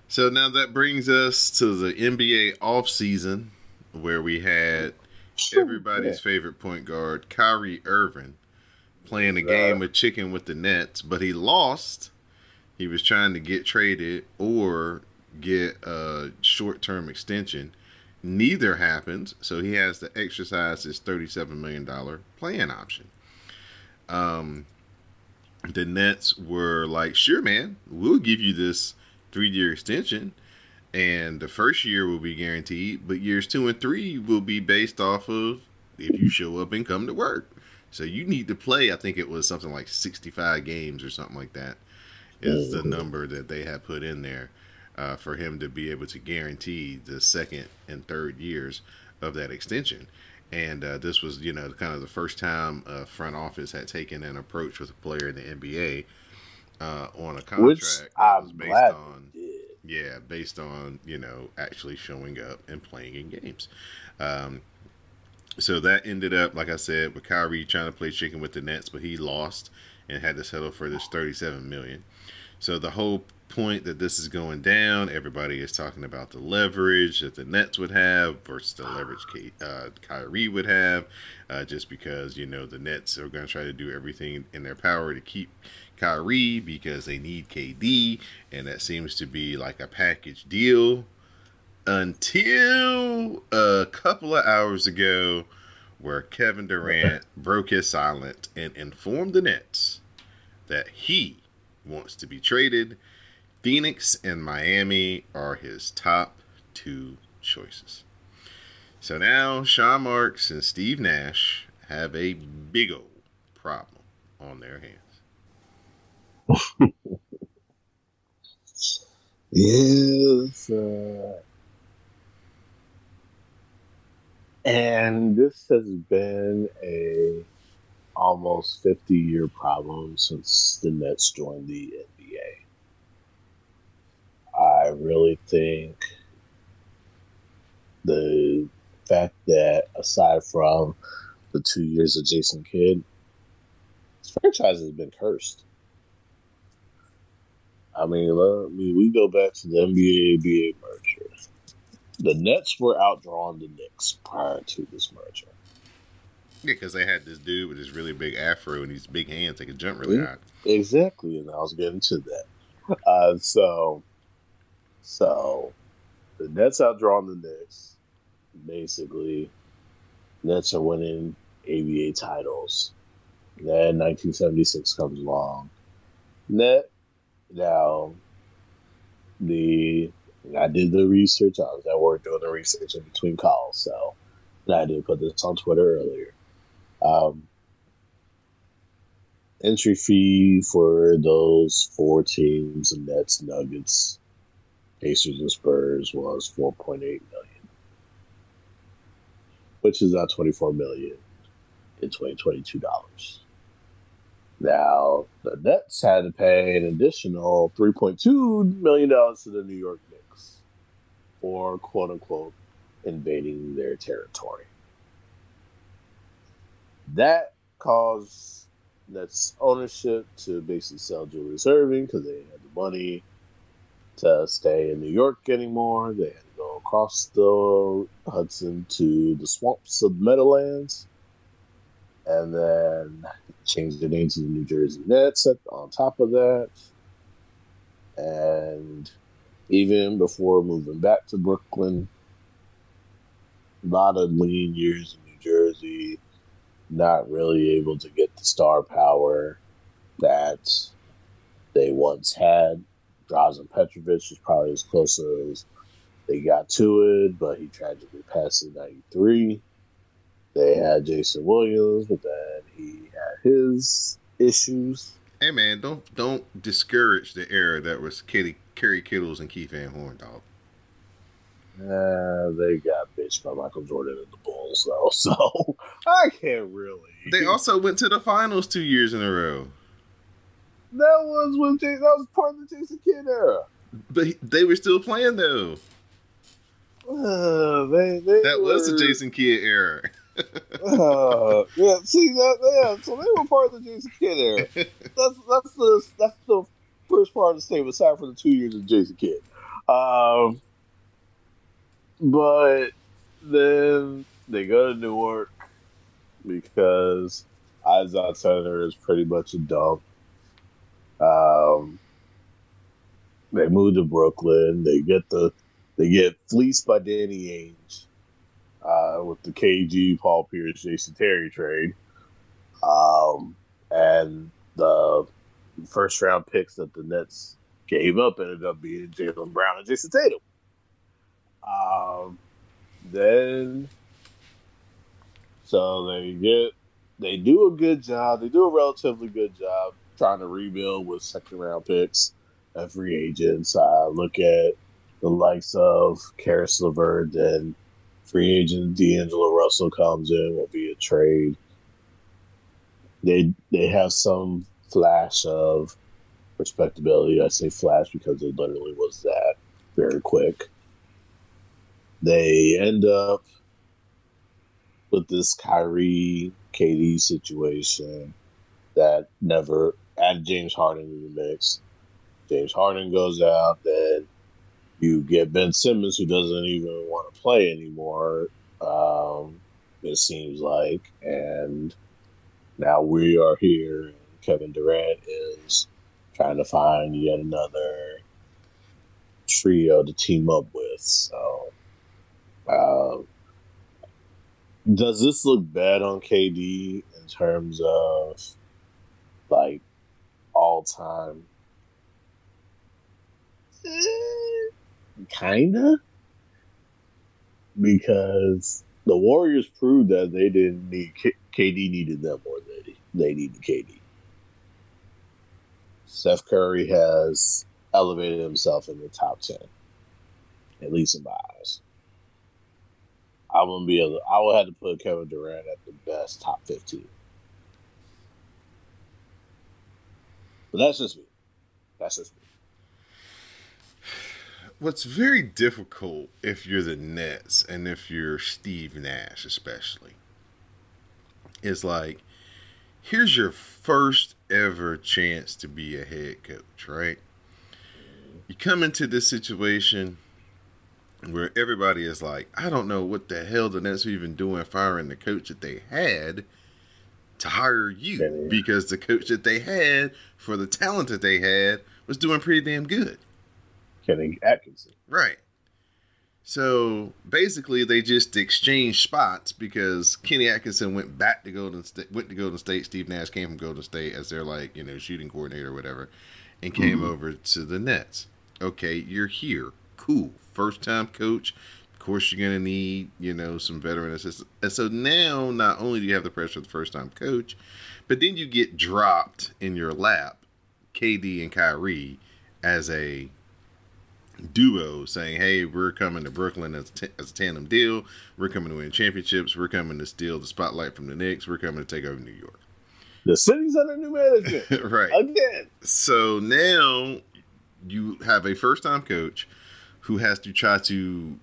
So now that brings us to the NBA offseason where we had everybody's favorite point guard, Kyrie Irving, playing a game of chicken with the Nets, but he lost. He was trying to get traded or get a short term extension. Neither happens, so he has to exercise his $37 million playing option. Um, the Nets were like, sure, man, we'll give you this three year extension. And the first year will be guaranteed, but years two and three will be based off of if you show up and come to work. So you need to play. I think it was something like 65 games or something like that is the number that they had put in there uh, for him to be able to guarantee the second and third years of that extension. And uh, this was, you know, kind of the first time a front office had taken an approach with a player in the NBA uh, on a contract Which I'm based on, yeah, based on you know actually showing up and playing in games. Um, so that ended up, like I said, with Kyrie trying to play chicken with the Nets, but he lost and had to settle for this 37 million. So the whole point that this is going down, everybody is talking about the leverage that the Nets would have versus the leverage uh, Kyrie would have, uh, just because you know the Nets are going to try to do everything in their power to keep Kyrie because they need KD, and that seems to be like a package deal until a couple of hours ago where Kevin Durant broke his silence and informed the Nets that he wants to be traded. Phoenix and Miami are his top two choices. So now Sean Marks and Steve Nash have a big old problem on their hands. yes. Uh, and this has been a almost 50 year problem since the Nets joined the NBA. I really think the fact that aside from the two years of Jason Kidd, this franchise has been cursed. I mean, I mean, we go back to the NBA ABA merger. The Nets were outdrawn the Knicks prior to this merger. Yeah, because they had this dude with this really big afro and these big hands that could jump really high. Exactly, and I was getting to that. Uh, so, so the Nets outdrawn the Knicks. Basically, Nets are winning ABA titles. Then 1976 comes along. Net now the I did the research. I was at work doing the research in between calls, so I did put this on Twitter earlier. Um, entry fee for those four teams: Nets, Nuggets, Pacers, and Spurs was four point eight million, which is now twenty four million in twenty twenty two dollars. Now the Nets had to pay an additional three point two million dollars to the New York Knicks for quote unquote invading their territory. That caused Nets ownership to basically sell Julius Erving because they had the money stay in New York anymore. They had to go across the Hudson to the swamps of the Meadowlands. And then changed their name to the New Jersey Nets on top of that. And even before moving back to Brooklyn, a lot of lean years in New Jersey, not really able to get the star power that they once had. Drazen Petrovic was probably as close as they got to it, but he tragically passed in 93. They had Jayson Williams, but then he had his issues. Hey man, don't don't discourage the era that was Kitty, Kerry Kittles and Keith Van Horn, dog. Uh, they got bitched by Michael Jordan and the Bulls, though, so I can't really. They also went to the finals two years in a row, that was when Jay, that was part of the Jason Kidd era. but he- they were still playing though. Uh, they, they That was the Jason Kidd era. Uh, yeah, see that? Yeah, so they were part of the Jason Kidd era. That's that's the that's the first part of the statement, aside from the two years of Jason Kidd. Um, but then they go to Newark because Izod Center is pretty much a dump. Um, they move to Brooklyn. They get the they get fleeced by Danny Ainge uh, with the KG Paul Pierce Jason Terry trade, um, and the first round picks that the Nets gave up ended up being Jaylen Brown and Jayson Tatum. Um, then, so they get they do a good job. They do a relatively good job trying to rebuild with second round picks and free agents. Uh, look at the likes of Caris LeVert and free agent D'Angelo Russell comes in will be a trade. They they have some flash of respectability. I say flash because it literally was that very quick. They end up with this Kyrie KD situation that never add James Harden in the mix. James Harden goes out, then you get Ben Simmons, who doesn't even want to play anymore. Um, it seems like, and now we are here. Kevin Durant is trying to find yet another trio to team up with. So, um, does this look bad on KD in terms of like all time? Kinda, because the Warriors proved that they didn't need KD needed them more than they, needed KD. Steph Curry has elevated himself in the top ten, at least in my eyes. I wouldn't be able. I would have to put Kevin Durant at the best top fifteen. But that's just me. That's just me. What's very difficult if you're the Nets and if you're Steve Nash, especially, is like, here's your first ever chance to be a head coach, right? You come into this situation where everybody is like, I don't know what the hell the Nets are even doing firing the coach that they had to hire you because the coach that they had for the talent that they had was doing pretty damn good. Kenny Atkinson. Right. So basically, they just exchanged spots because Kenny Atkinson went back to Golden State, went to Golden State. Steve Nash came from Golden State as their like you know shooting coordinator or whatever, and came mm-hmm. over to the Nets. Okay, you're here. Cool. First time coach. Of course, you're gonna need you know some veteran assistance. And so now, not only do you have the pressure of the first time coach, but then you get dropped in your lap, KD and Kyrie, as a duo saying, "Hey, we're coming to Brooklyn as a, t- as a tandem deal. We're coming to win championships. We're coming to steal the spotlight from the Knicks. We're coming to take over New York." The city's under new management right. again. So now you have a first-time coach who has to try to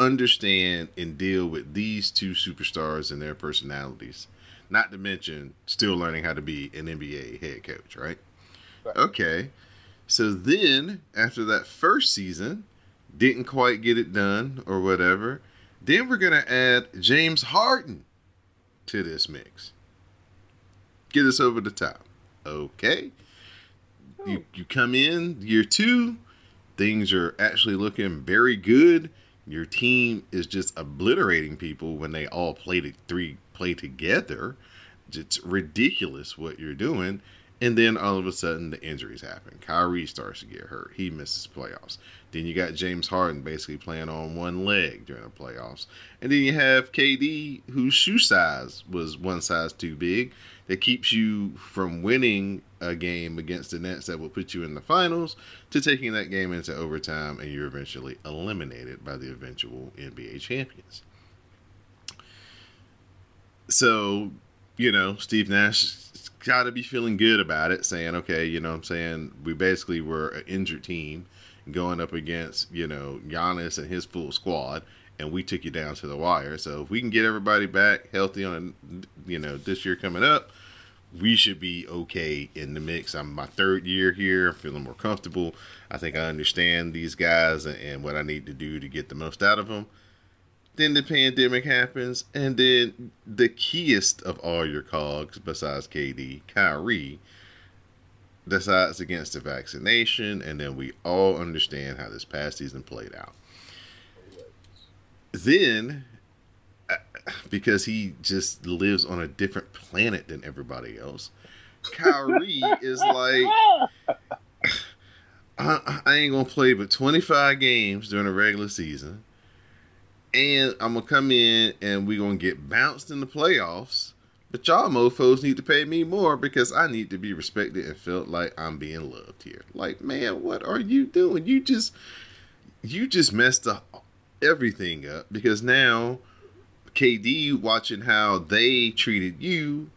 understand and deal with these two superstars and their personalities. Not to mention still learning how to be an NBA head coach, right? Right. Okay. So then after that first season, didn't quite get it done or whatever, then we're going to add James Harden to this mix. Get us over the top. Okay. You hmm. you come in year 2, things are actually looking very good. Your team is just obliterating people when they all play to three play together. It's ridiculous what you're doing. And then all of a sudden the injuries happen. Kyrie starts to get hurt. He misses playoffs. Then you got James Harden basically playing on one leg during the playoffs. And then you have KD whose shoe size was one size too big that keeps you from winning a game against the Nets that will put you in the finals to taking that game into overtime and you're eventually eliminated by the eventual NBA champions. So, you know, Steve Nash got to be feeling good about it, saying, okay, you know I'm saying? We basically were an injured team going up against, you know, Giannis and his full squad, and we took you down to the wire. So if we can get everybody back healthy on, a, you know, this year coming up, we should be okay in the mix. I'm my third year here. I'm feeling more comfortable. I think I understand these guys and, and what I need to do to get the most out of them. Then the pandemic happens, and then the keyest of all your cogs, besides KD, Kyrie, decides against the vaccination, and then we all understand how this past season played out. Then, uh, because he just lives on a different planet than everybody else, Kyrie is like, I, I ain't gonna play but 25 games during the regular season and I'm gonna come in and we're gonna get bounced in the playoffs. But y'all mofos need to pay me more because I need to be respected and felt like I'm being loved here. Like, man, what are you doing? You just you just messed up everything up because now KD watching how they treated you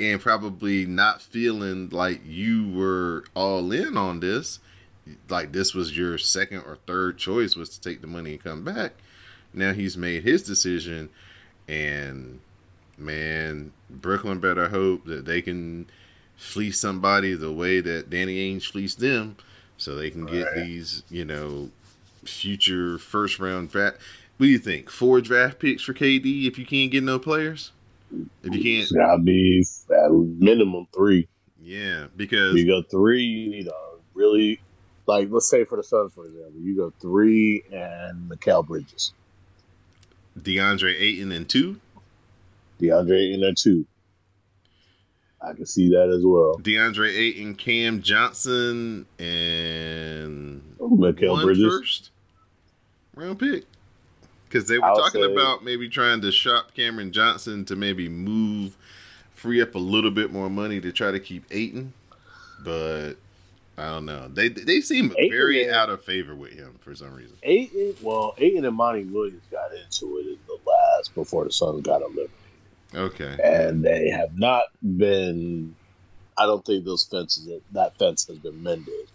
and probably not feeling like you were all in on this, like this was your second or third choice was to take the money and come back now he's made his decision and man brooklyn better hope that they can fleece somebody the way that danny ainge fleeced them so they can get Right. these you know future first round draft what do you think four draft picks for kd if you can't get no players if you can't gotta be at minimum three. yeah because You go three, you need a really like let's say for the Suns, for example, you go three and Mikal Bridges. deandre ayton and two DeAndre in there two. I can see that as well. deandre ayton cam johnson and Mikal Bridges. first round pick. Because they were I'll talking say- about maybe trying to shop Cameron Johnson to maybe move, free up a little bit more money to try to keep Ayton. But I don't know. They they seem Ayton very is- out of favor with him for some reason. Ayton, well, Ayton and Monty Williams got into it in the last before the Suns got eliminated, Okay. and they have not been I don't think those fences that fence has been mended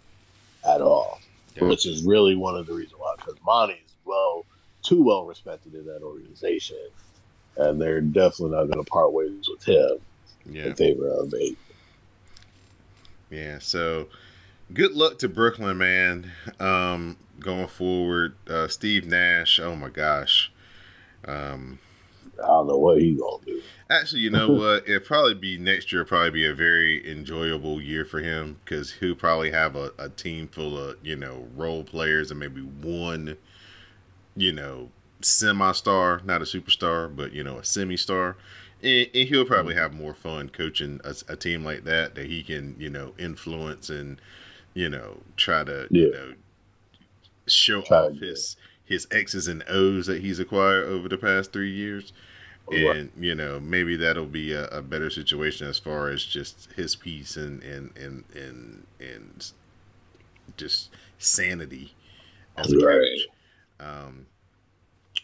at all, Yeah. which is really one of the reasons why. Because Monty is well too well respected in that organization, and they're definitely not going to part ways with him Yeah. in favor of a Yeah, so good luck to Brooklyn, man. Um, going forward, uh, Steve Nash. Oh my gosh. Um, I don't know what he's gonna do. actually, you know what? It'll probably be next year. Probably be a very enjoyable year for him because he'll probably have a, a team full of you know role players and maybe one, you know, semi-star, not a superstar, but you know a semi-star. And, and he'll probably have more fun coaching a, a team like that that he can, you know, influence and, you know, try to, you know, show Try off his his X's and O's that he's acquired over the past three years. Right. And you know, maybe that'll be a, a better situation as far as just his peace and and and and and just sanity as a Right. coach. Um,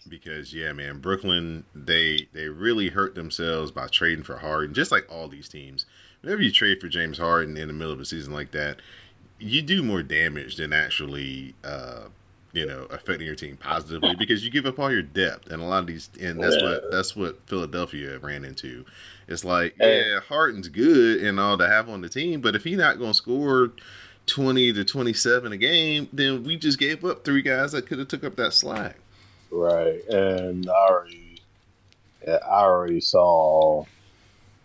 because yeah, man, Brooklyn they they really hurt themselves by trading for Harden, just like all these teams. Whenever you trade for James Harden in the middle of a season like that, you do more damage than actually uh, you know affecting your team positively because you give up all your depth and a lot of these and that's Yeah. what that's what Philadelphia ran into. It's like And- yeah, Harden's good and all to have on the team, but if he's not going to score 20 to 27 a game, then we just gave up three guys that could have took up that slack. Right, and I already, I already saw.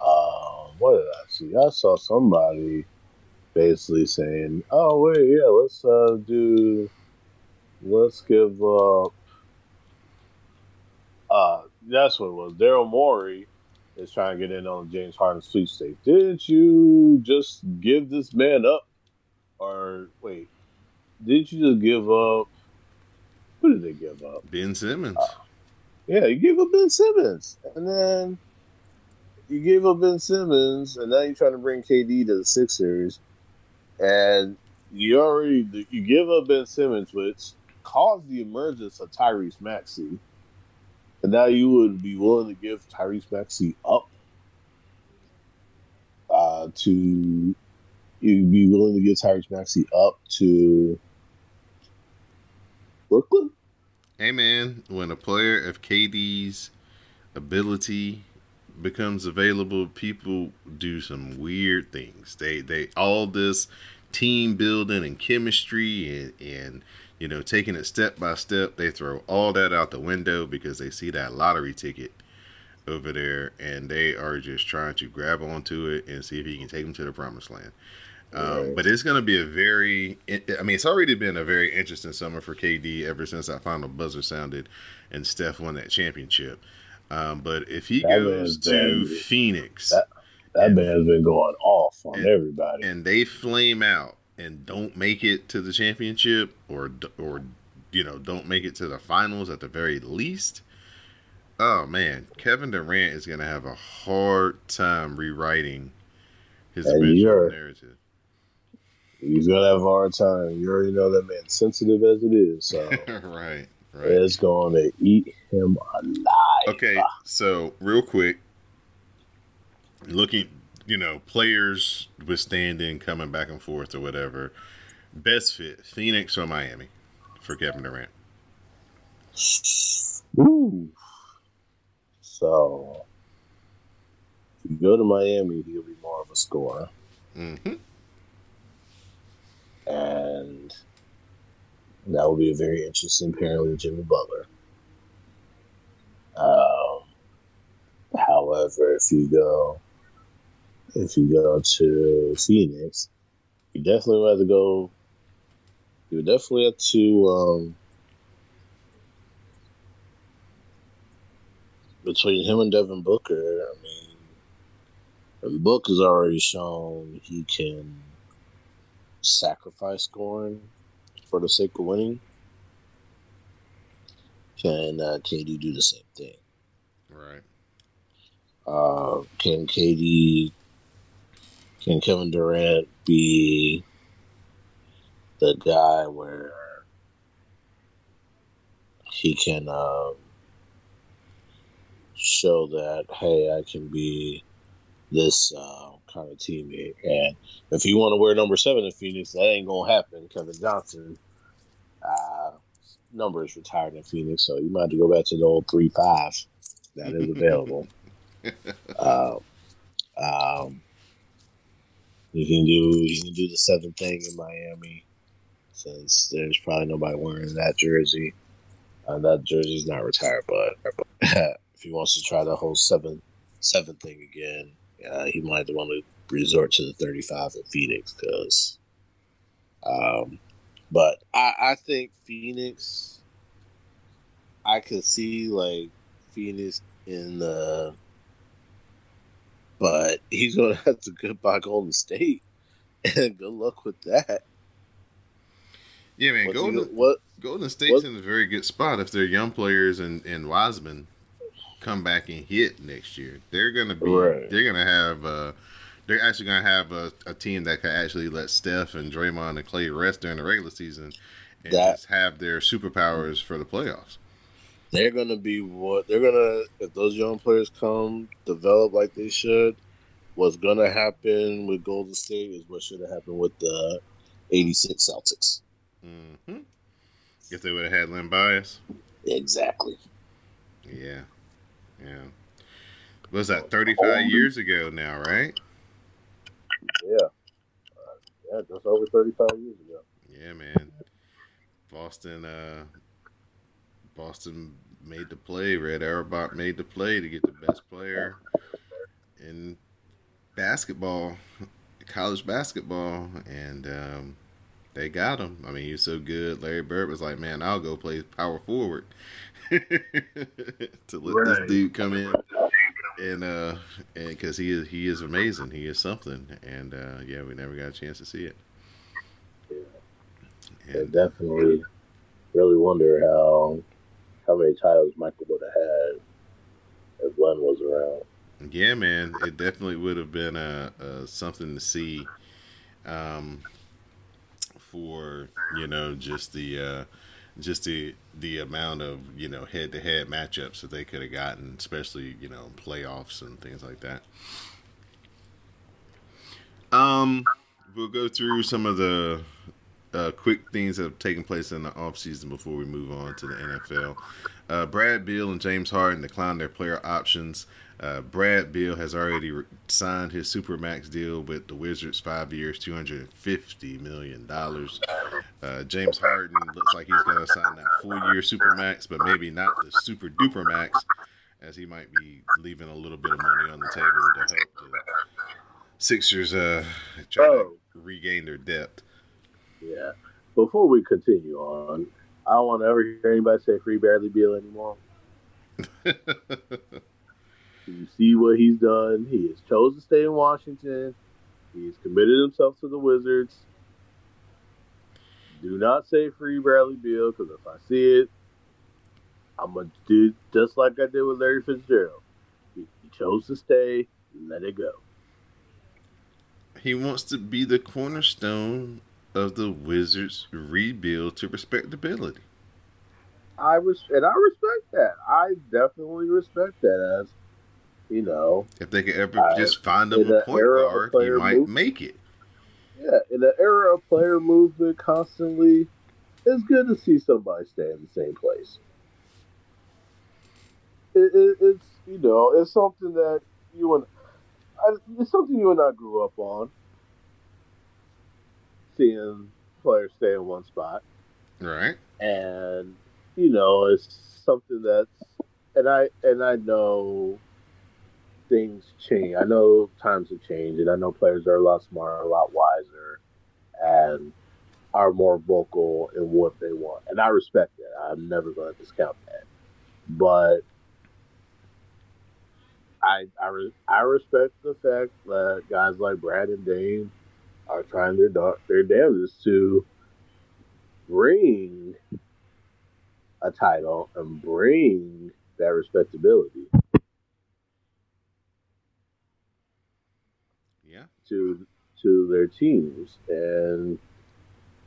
Um, what did I see? I saw somebody basically saying, "Oh wait, yeah, let's uh, do, let's give up." Uh, that's what it was. Daryl Morey is trying to get in on James Harden's sweepstakes. Didn't you just give this man up, or wait, didn't you just give up? Who did they give up? Ben Simmons. Yeah, you gave up Ben Simmons, and then you gave up Ben Simmons, and now you're trying to bring KD to the Sixers, and you already you give up Ben Simmons, which caused the emergence of Tyrese Maxey, and now you would be willing to give Tyrese Maxey up uh, to you'd be willing to give Tyrese Maxey up to Brooklyn. Hey man, when a player of KD's ability becomes available, people do some weird things. They they all this team building and chemistry and, and you know taking it step by step. They throw all that out the window because they see that lottery ticket over there and they are just trying to grab onto it and see if he can take them to the promised land. Um, Right. But it's going to be a very, I mean, it's already been a very interesting summer for KD ever since that final buzzer sounded and Steph won that championship. Um, but if he That goes to bad. Phoenix That- That man's been going off on and- everybody. and they flame out and don't make it to the championship or or you know don't make it to the finals at the very least, oh man, Kevin Durant is going to have a hard time rewriting his eventual narrative. He's gonna have a hard time. You already know that man's sensitive as it is, so right, right. it's going to eat him alive. Okay, so real quick, looking, you know, players withstanding, coming back and forth or whatever. Best fit, Phoenix or Miami for Kevin Durant. Ooh. So, if you go to Miami, he'll be more of a scorer, hmm and that will be a very interesting pairing with Jimmy Butler. Um, however, if you go, if you go to Phoenix, you definitely will have to go. You would definitely have to um, between him and Devin Booker. I mean, and Book has already shown he can sacrifice scoring for the sake of winning. Can uh, KD do the same thing? Right. Uh, can KD, can Kevin Durant be the guy where he can um, show that, hey, I can be this uh, kind of teammate. And if you want to wear number seven in Phoenix, that ain't gonna happen. Kevin Johnson uh, number is retired in Phoenix, so you might have to go back to the old three five that is available. uh, um, you can do you can do the seven thing in Miami, since there's probably nobody wearing that jersey. Uh, that jersey's not retired, but if he wants to try the whole seven seven thing again, uh, he might want to resort to the 35 in Phoenix because. Um, but I, I think Phoenix, I could see like Phoenix in the. But he's going to have to goodbye Golden State, and good luck with that. Yeah, man. What's Golden, what Golden State's what- in a very good spot if they're young players and, and Wiseman come back and hit next year. They're gonna be Right. they're gonna have uh they're actually gonna have a, a team that can actually let Steph and Draymond and Klay rest during the regular season and That- just have their superpowers for the playoffs. they're gonna be what they're gonna if those young players come develop like they should what's gonna happen with golden state is what should have happened with the 86 celtics hmm If they would have had Len Bias. exactly Yeah. Yeah. Was that, 35 years ago now, right? yeah uh, yeah just over 35 years ago Yeah, man. Boston, uh, Boston made the play. Red Auerbach made the play to get the best player in basketball, college basketball, and um, they got him. I mean, he was so good. Larry Bird was like, "Man, I'll go play power forward to let this dude come in." And uh, and because he is he is amazing, he is something, and uh, yeah, we never got a chance to see it. I And definitely really wonder how how many titles Michael would have had if Len was around. Yeah, man, it definitely would have been a, a something to see, um, for you know just the uh, just the the amount of you know head to head matchups that they could have gotten, especially you know playoffs and things like that. Um, we'll go through some of the uh, quick things that have taken place in the offseason before we move on to the NFL. Uh, Brad Beal and James Harden declined their player options. Uh, Brad Beal has already re- signed his supermax deal with the Wizards, five years, two hundred and fifty million dollars. Uh, James Harden looks like he's going to sign that four-year supermax, but maybe not the super duper max, as he might be leaving a little bit of money on the table to help the Sixers uh, try Oh. to regain their depth. Yeah. Before we continue on, I don't want to ever hear anybody say free Bradley Beal anymore. You see what he's done. He has chose to stay in Washington. He's committed himself to the Wizards. Do not say free Bradley Beal because if I see it, I'm gonna do just like I did with Larry Fitzgerald. He, he chose to stay. Let it go. He wants to be the cornerstone of the Wizards' rebuild to respectability. I res- and I respect that. I definitely respect that as you know, If they could ever Uh, just find him a point guard, he might make it. yeah, in the era of player movement constantly, it's good to see somebody stay in the same place. It, it, it's you know, it's something that you and I, it's something you and I grew up on. Seeing players stay in one spot. Right? and you know it's something that's and i and i know things change. I know times have changed and i know players are a lot smarter a lot wiser and are more vocal in what they want. And i respect that. I'm never going to discount that. But I, I, re- I respect the fact that guys like Brad and Dame are trying their dar- their damnedest to bring a title and bring that respectability Yeah. To to their teams and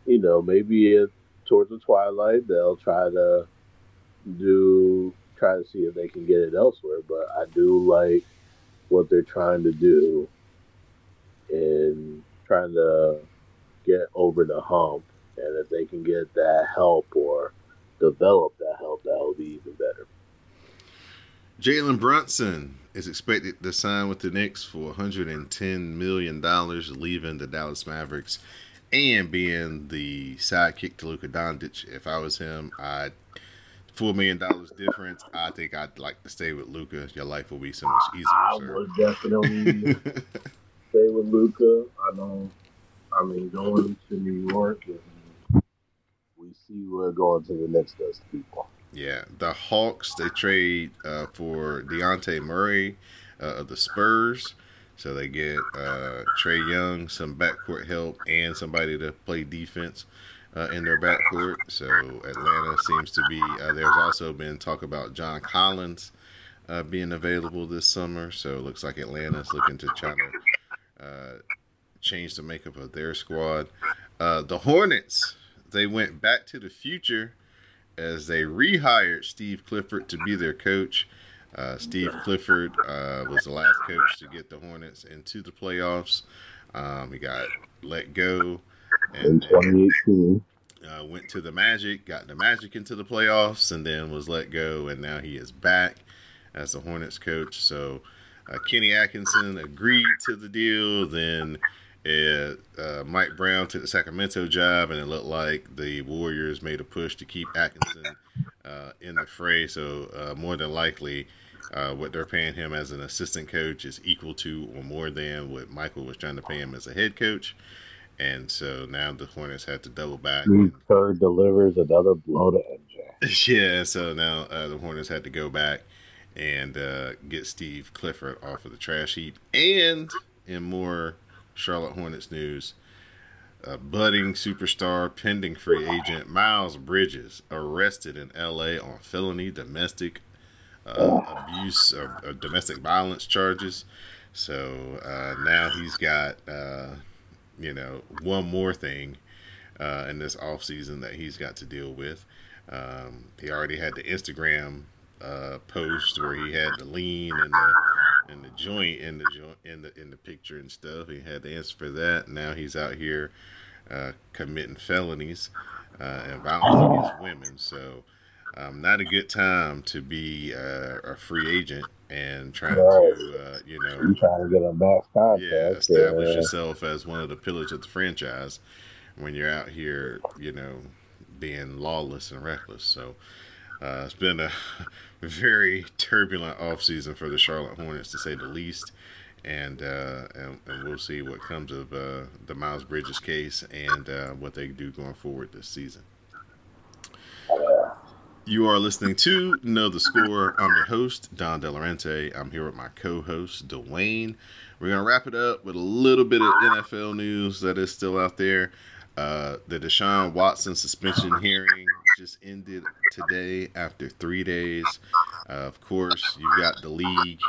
you know maybe it, towards the twilight they'll try to do try to see if they can get it elsewhere but i do like what they're trying to do in trying to get over the hump. And if they can get that help or develop that help, that will be even better. Jalen Brunson is expected to sign with the Knicks for $110 million, leaving the Dallas Mavericks and being the sidekick to Luka Doncic. If I was him, I'd four million dollars difference. I think I'd like to stay with Luka. Your life will be so much easier. I sir. would definitely stay with Luka. I don't. I mean, going to New York, and we see what going to the next does to people. Yeah, the Hawks they trade uh, for Dejounte Murray uh, of the Spurs, so they get uh, Trae Young, some backcourt help, and somebody to play defense uh, in their backcourt. So Atlanta seems to be. Uh, there's also been talk about John Collins uh, being available this summer, so it looks like Atlanta's looking to try to change the makeup of their squad. The Hornets they went back to the future as they rehired Steve Clifford to be their coach. Uh, Steve Clifford uh, was the last coach to get the Hornets into the playoffs. Um, he got let go In and 2018, uh, went to the Magic, got the Magic into the playoffs, and then was let go. And now he is back as the Hornets coach. So uh, Kenny Atkinson agreed to the deal. Then uh, uh, Mike Brown took the Sacramento job, and it looked like the Warriors made a push to keep Atkinson uh, in the fray. So uh, more than likely, uh, what they're paying him as an assistant coach is equal to or more than what Michael was trying to pay him as a head coach. And so now the Hornets had to double back. Kerr delivers another blow to MJ. Yeah, so now uh, the Hornets had to go back and uh, get Steve Clifford off of the trash heap. And in more Charlotte Hornets news, a budding superstar, pending free agent Miles Bridges arrested in L.A. on felony domestic uh, abuse or, or domestic violence charges. So uh, now he's got, uh, you know, one more thing uh, in this off season that he's got to deal with. Um, he already had the Instagram uh, post where he had the lean and the and the joint in the joint in the in the picture and stuff. He had the answer for that. Now he's out here uh, committing felonies uh, and violence against women. So, um, not a good time to be uh, a free agent and trying to, uh, you know, You trying to get a contract? yeah, establish yeah. yourself as one of the pillars of the franchise when you're out here, you know, being lawless and reckless. So uh, it's been a very turbulent offseason for the Charlotte Hornets, to say the least. And, uh, and and we'll see what comes of uh, the Miles Bridges case and uh, what they do going forward this season. You are listening to Know the Score. I'm your host, Don Delarente. I'm here with my co host, Dwayne. We're going to wrap it up with a little bit of NFL news that is still out there. Uh, the Deshaun Watson suspension hearing just ended today after three days. Uh, of course, you've got the league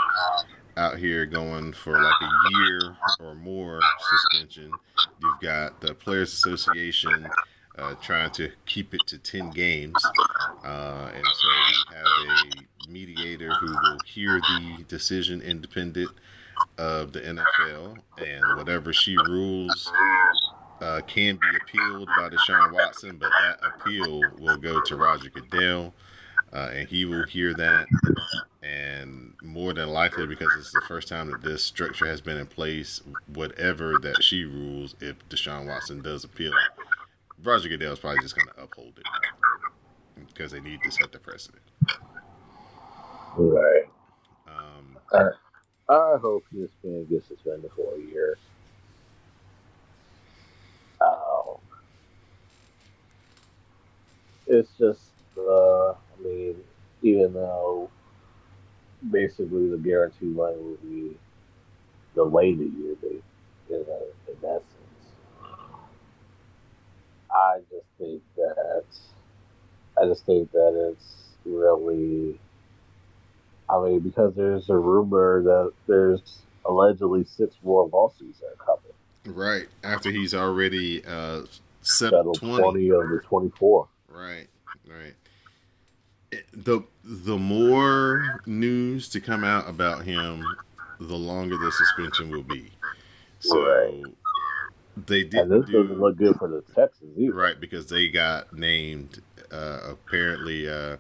out here going for like a year or more suspension. You've got the Players Association uh, trying to keep it to 10 games. Uh, and so we have a mediator who will hear the decision independent of the NFL, and whatever she rules uh, can be appealed by Deshaun Watson, but that appeal will go to Roger Goodell, uh, and he will hear that. And more than likely, because it's the first time that this structure has been in place, whatever that she rules, if Deshaun Watson does appeal, Roger Goodell is probably just going to uphold it because they need to set the precedent. Right. Um, I hope this man gets suspended for a year. Um, it's just, uh, I mean, even though basically the guarantee money will be delayed a year, they, you know, in sense. I just think that, I just think that it's really I mean, because there's a rumor that there's allegedly six more lawsuits that are coming. right after he's already uh, Settled settled 20. 20. of the 24. Right, right. The the more news to come out about him, the longer the suspension will be. So Right. they didn't this do doesn't look good for the Texans either. right because they got named. Uh, apparently, uh,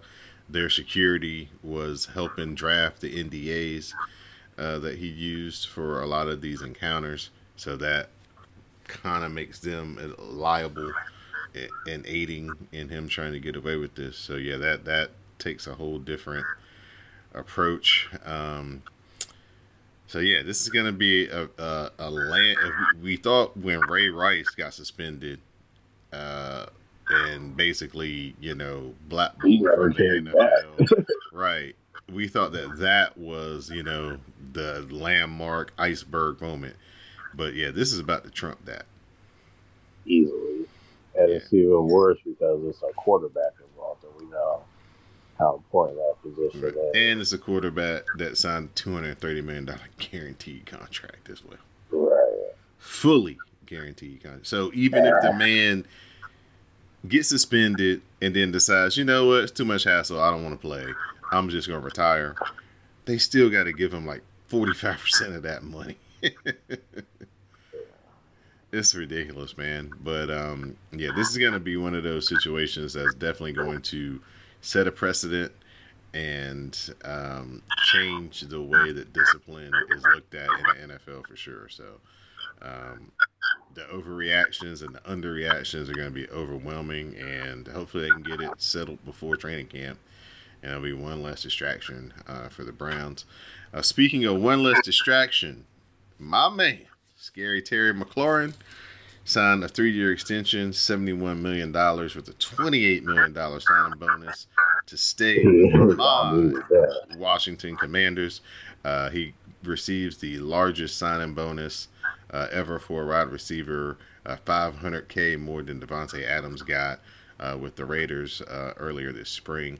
their security was helping draft the NDAs uh, that he used for a lot of these encounters. So that kind of makes them liable in aiding in him trying to get away with this. So yeah, that that takes a whole different approach. Um, so yeah, this is gonna be a a, a land. We, we thought when Ray Rice got suspended, uh, and basically you know black He from the. NFL, right? We thought that that was you know the landmark iceberg moment, but yeah, this is about to trump that. Easily. And Yeah. it's even worse because it's a quarterback involved, and we know how important that position Right. is. And it's a quarterback that signed two hundred thirty million dollar guaranteed contract as well, Right. fully guaranteed contract. So even if the ah. man gets suspended and then decides, you know what, it's too much hassle, I don't want to play, I'm just gonna retire. They still got to give him like forty five percent of that money. it's ridiculous, man. But um, yeah, this is gonna be one of those situations that's definitely going to set a precedent and um, change the way that discipline is looked at in the NFL for sure. So um, the overreactions and the underreactions are going to be overwhelming, and hopefully they can get it settled before training camp. And it'll be one less distraction uh, for the Browns. Uh, speaking of one less distraction, my man, Scary Terry McLaurin, signed a three-year extension, $71 million with a $28 million signing bonus to stay with Yeah. Washington Commanders. Uh, he receives the largest signing bonus uh, ever for a wide receiver, uh, 500k more than Davante Adams got uh, with the Raiders uh, earlier this spring.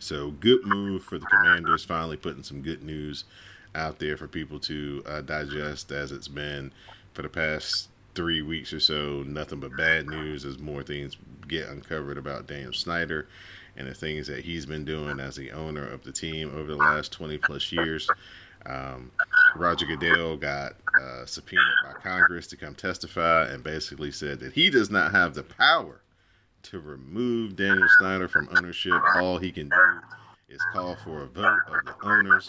So good move for the Commanders, finally putting some good news out there for people to uh, digest, as it's been for the past three weeks or so. Nothing but bad news as more things get uncovered about Daniel Snyder and the things that he's been doing as the owner of the team over the last 20 plus years. Um, Roger Goodell got uh, subpoenaed by Congress to come testify and basically said that he does not have the power to remove Daniel Snyder from ownership. All he can do is call for a vote of the owners,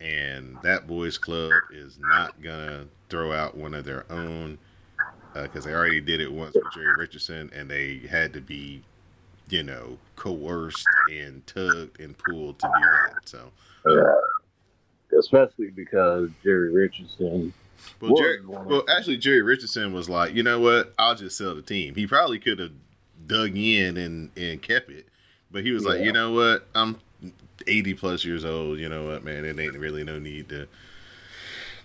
and that boys club is not gonna throw out one of their own uh, because they already did it once with Jerry Richardson, and they had to be, you know, coerced and tugged and pulled to do that. So, Yeah. Especially because Jerry Richardson. well, Jerry, well, actually, Jerry Richardson was like, you know what? I'll just sell the team. He probably could have dug in and and kept it, but he was like, you know what? I'm 80 plus years old. You know what, man? It ain't really no need to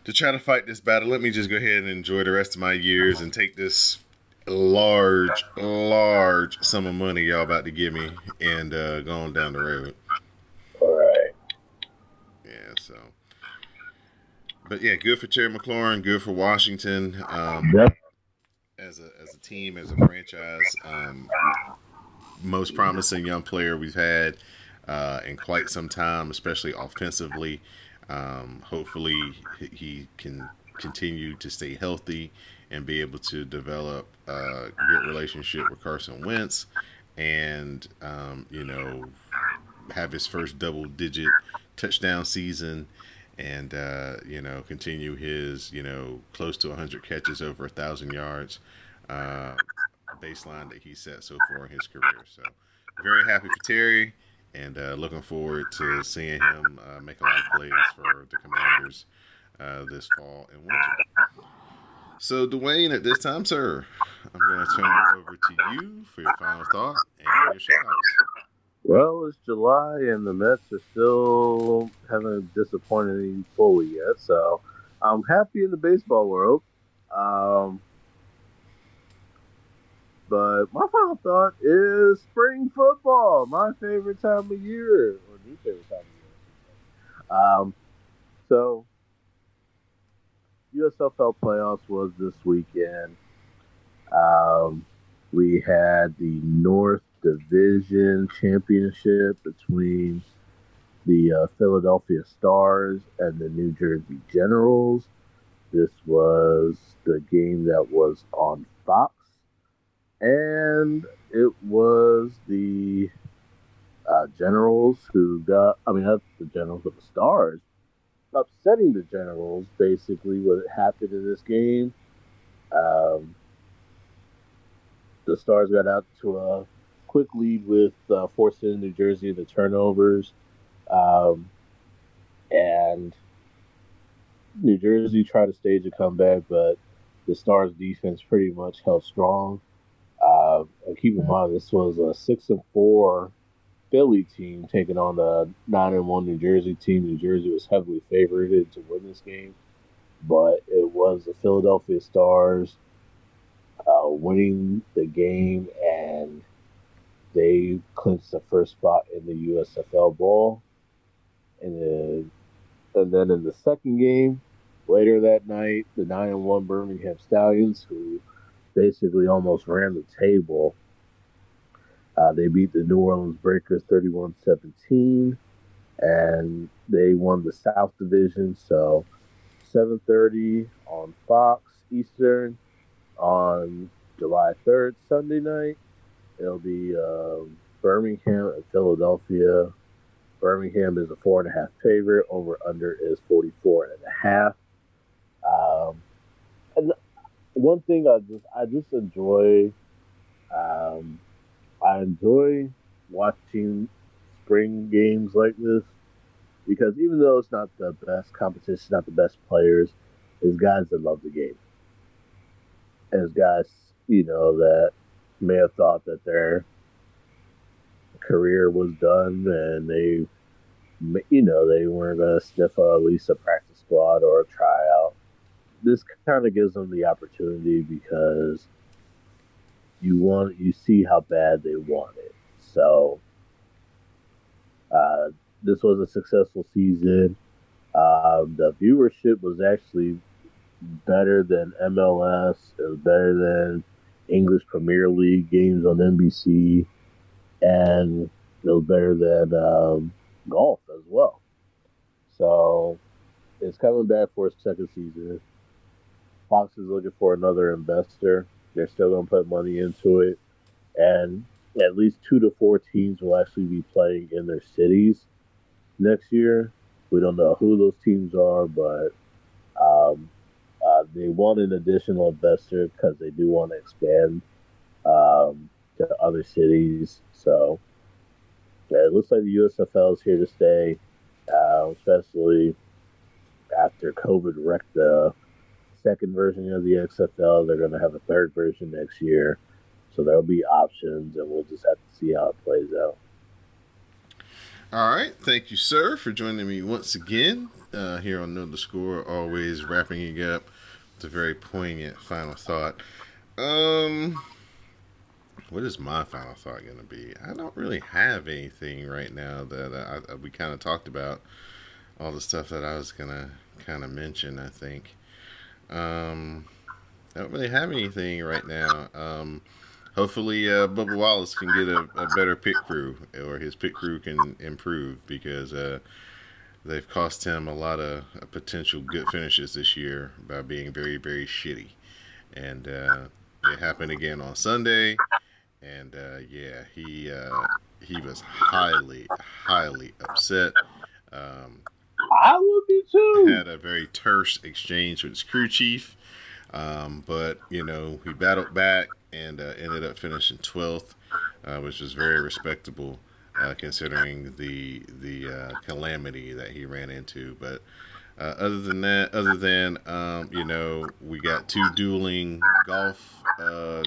to try to fight this battle. Let me just go ahead and enjoy the rest of my years and take this large, large sum of money y'all about to give me and uh, go on down the road. All right. Yeah, so. But yeah, good for Terry McLaurin, good for Washington. Um, Yep. as a as a team, as a franchise, um, most promising young player we've had uh, in quite some time, especially offensively. Um, hopefully, he- can continue to stay healthy and be able to develop a good relationship with Carson Wentz, and um, you know, have his first double-digit touchdown season. And uh, you know, continue his you know close to 100 catches over a thousand yards uh, baseline that he set so far in his career. So very happy for Terry, and uh, looking forward to seeing him uh, make a lot of plays for the Commanders uh, this fall and winter. So Dwayne, at this time, sir, I'm going to turn it over to you for your final thought and your shout outs. Well, it's July and the Mets are still haven't disappointed me fully yet, so I'm happy in the baseball world. Um, but my final thought is spring football, my favorite time of year, or new favorite time of year. Um, so USFL playoffs was this weekend. Um, we had the North Division Championship between the uh, Philadelphia Stars and the New Jersey Generals. This was the game that was on Fox, and it was the uh, Generals who got, I mean, not the Generals, but the Stars, upsetting the Generals, basically, what happened in this game. Um, the Stars got out to a quick lead with uh, forcing New Jersey into turnovers. Um, and New Jersey tried to stage a comeback, but the Stars defense pretty much held strong. Uh, and keep in mind, this was a six and four Philly team taking on the nine and one New Jersey team. New Jersey was heavily favored to win this game, but it was the Philadelphia Stars uh, winning the game, and they clinched the first spot in the USFL Bowl. And then, and then in the second game, later that night, the nine and one Birmingham Stallions, who basically almost ran the table uh, they beat the New Orleans Breakers 31 17, and they won the South Division. So 7.30 on Fox Eastern on July 3rd, Sunday night. It'll be uh, Birmingham and Philadelphia. Birmingham is a four and a half favorite. Over under is 44 and a half. Um, and one thing I just I just enjoy um, I enjoy watching spring games like this because even though it's not the best competition, not the best players, there's guys that love the game. And guys, you know, that may have thought that their career was done and they, you know, they weren't going to sniff at least a practice squad or a tryout. This kind of gives them the opportunity because – you want you see how bad they want it. So uh, this was a successful season. Um, the viewership was actually better than MLS. It was better than English Premier League games on NBC, and it was better than um, golf as well. So it's coming back for a second season. Fox is looking for another investor. They're still going to put money into it, and at least two to four teams will actually be playing in their cities next year. We don't know who those teams are, but um, uh, they want an additional investor because they do want to expand um, to other cities. So yeah, it looks like the USFL is here to stay, uh, especially after COVID wrecked the second version of the XFL. They're going to have a third version next year. So there'll be options, and we'll just have to see how it plays out. All right. Thank you, sir, for joining me once again uh, here on Know the Score. Always wrapping it up with a very poignant final thought. Um, what is my final thought going to be? I don't really have anything right now that I, I, we kind of talked about. All the stuff that I was going to kind of mention, I think. Um, I don't really have anything right now. Um, hopefully, uh, Bubba Wallace can get a, a, better pit crew, or his pit crew can improve because uh, they've cost him a lot of potential good finishes this year by being very, very shitty. And uh, it happened again on Sunday, and uh, yeah, he uh, he was highly, highly upset. Um, I would be too. Had a very terse exchange with his crew chief, um, but you know he battled back and uh, ended up finishing twelfth, uh, which was very respectable uh, considering the the uh, calamity that he ran into. But uh, other than that, other than um, you know, we got two dueling golf uh,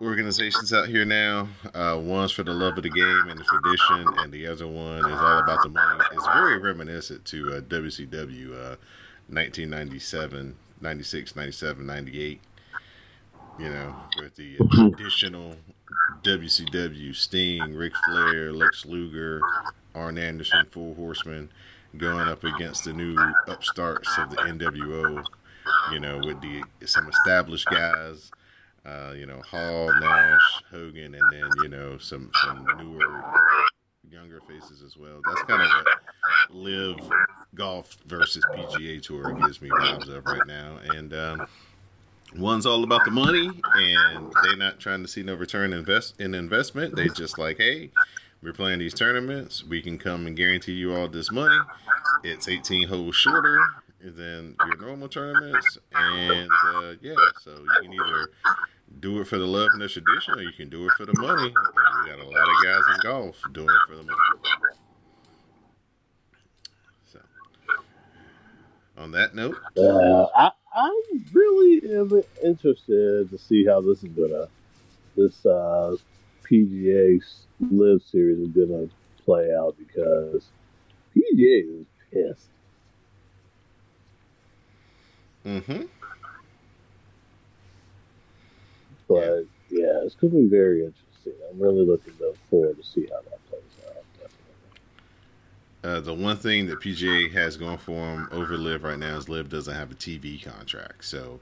organizations out here now. Uh, one's for the love of the game and the tradition, and the other one is all about the money. It's very reminiscent to uh, WCW uh, 1997, 96, 97, 98. You know, with the traditional WCW Sting, Ric Flair, Lex Luger, Arn Anderson, Four Horsemen going up against the new upstarts of the NWO. You know, with the some established guys uh, you know, Hall, Nash, Hogan, and then you know some some newer younger faces as well. That's kind of what LIV golf versus PGA Tour gives me vibes of right now. And um, one's all about the money, and they're not trying to see no return invest in investment. They just like, hey, we're playing these tournaments. We can come and guarantee you all this money. It's 18 holes shorter than your normal tournaments, and uh, yeah, so you can either do it for the love and the tradition, or you can do it for the money. And we got a lot of guys in golf doing it for the money. So, on that note, Uh, I I really am interested to see how this is gonna this uh, PGA LIV series is gonna play out because PGA is pissed. mm-hmm. But yeah, it's gonna be very interesting. I'm really looking forward to see how that plays out. Definitely. Uh, the one thing that PGA has going for them over LIV right now is LIV doesn't have a TV contract. So,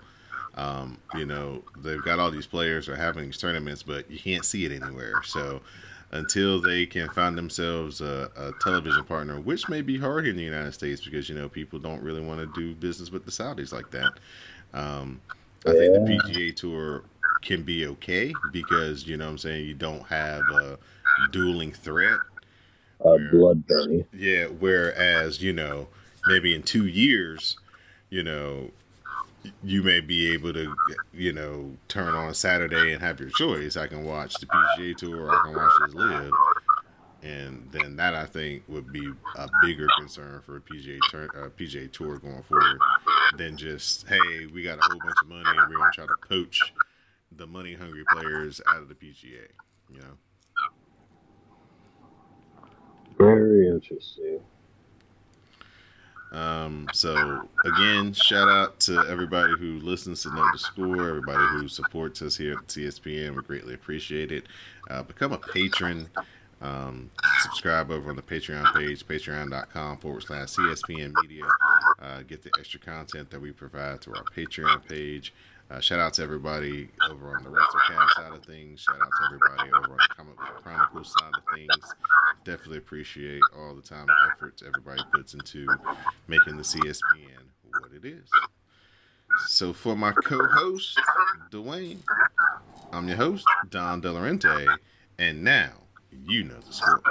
um, you know, they've got all these players are having these tournaments, but you can't see it anywhere. So, until they can find themselves a, a television partner, which may be hard here in the United States because, you know, people don't really want to do business with the Saudis like that. Um, I think the PGA Tour can be okay because, you know what I'm saying, you don't have a dueling threat. Uh, Where- Blood Bunny. Yeah, whereas, you know, maybe in two years, you know, you may be able to, you know, turn on Saturday and have your choice. I can watch the PGA Tour or I can watch this live. And then that I think would be a bigger concern for a PGA tur- uh, PGA Tour going forward than just hey we got a whole bunch of money and we're gonna try to poach the money hungry players out of the PGA. You know. Very interesting. Um, so again, shout out to everybody who listens to Know the Score, everybody who supports us here at TSPN. We greatly appreciate it. Uh, become a patron. Um, subscribe over on the Patreon page, patreon.com forward slash CSPN Media. Uh, get the extra content that we provide to our Patreon page. Uh, shout out to everybody over on the WrestleCast side of things. Shout out to everybody over on the Comic Chronicles side of things. Definitely appreciate all the time and efforts everybody puts into making the CSPN what it is. So for my co-host, Dwayne, I'm your host, Don Delarente, and now you know the score.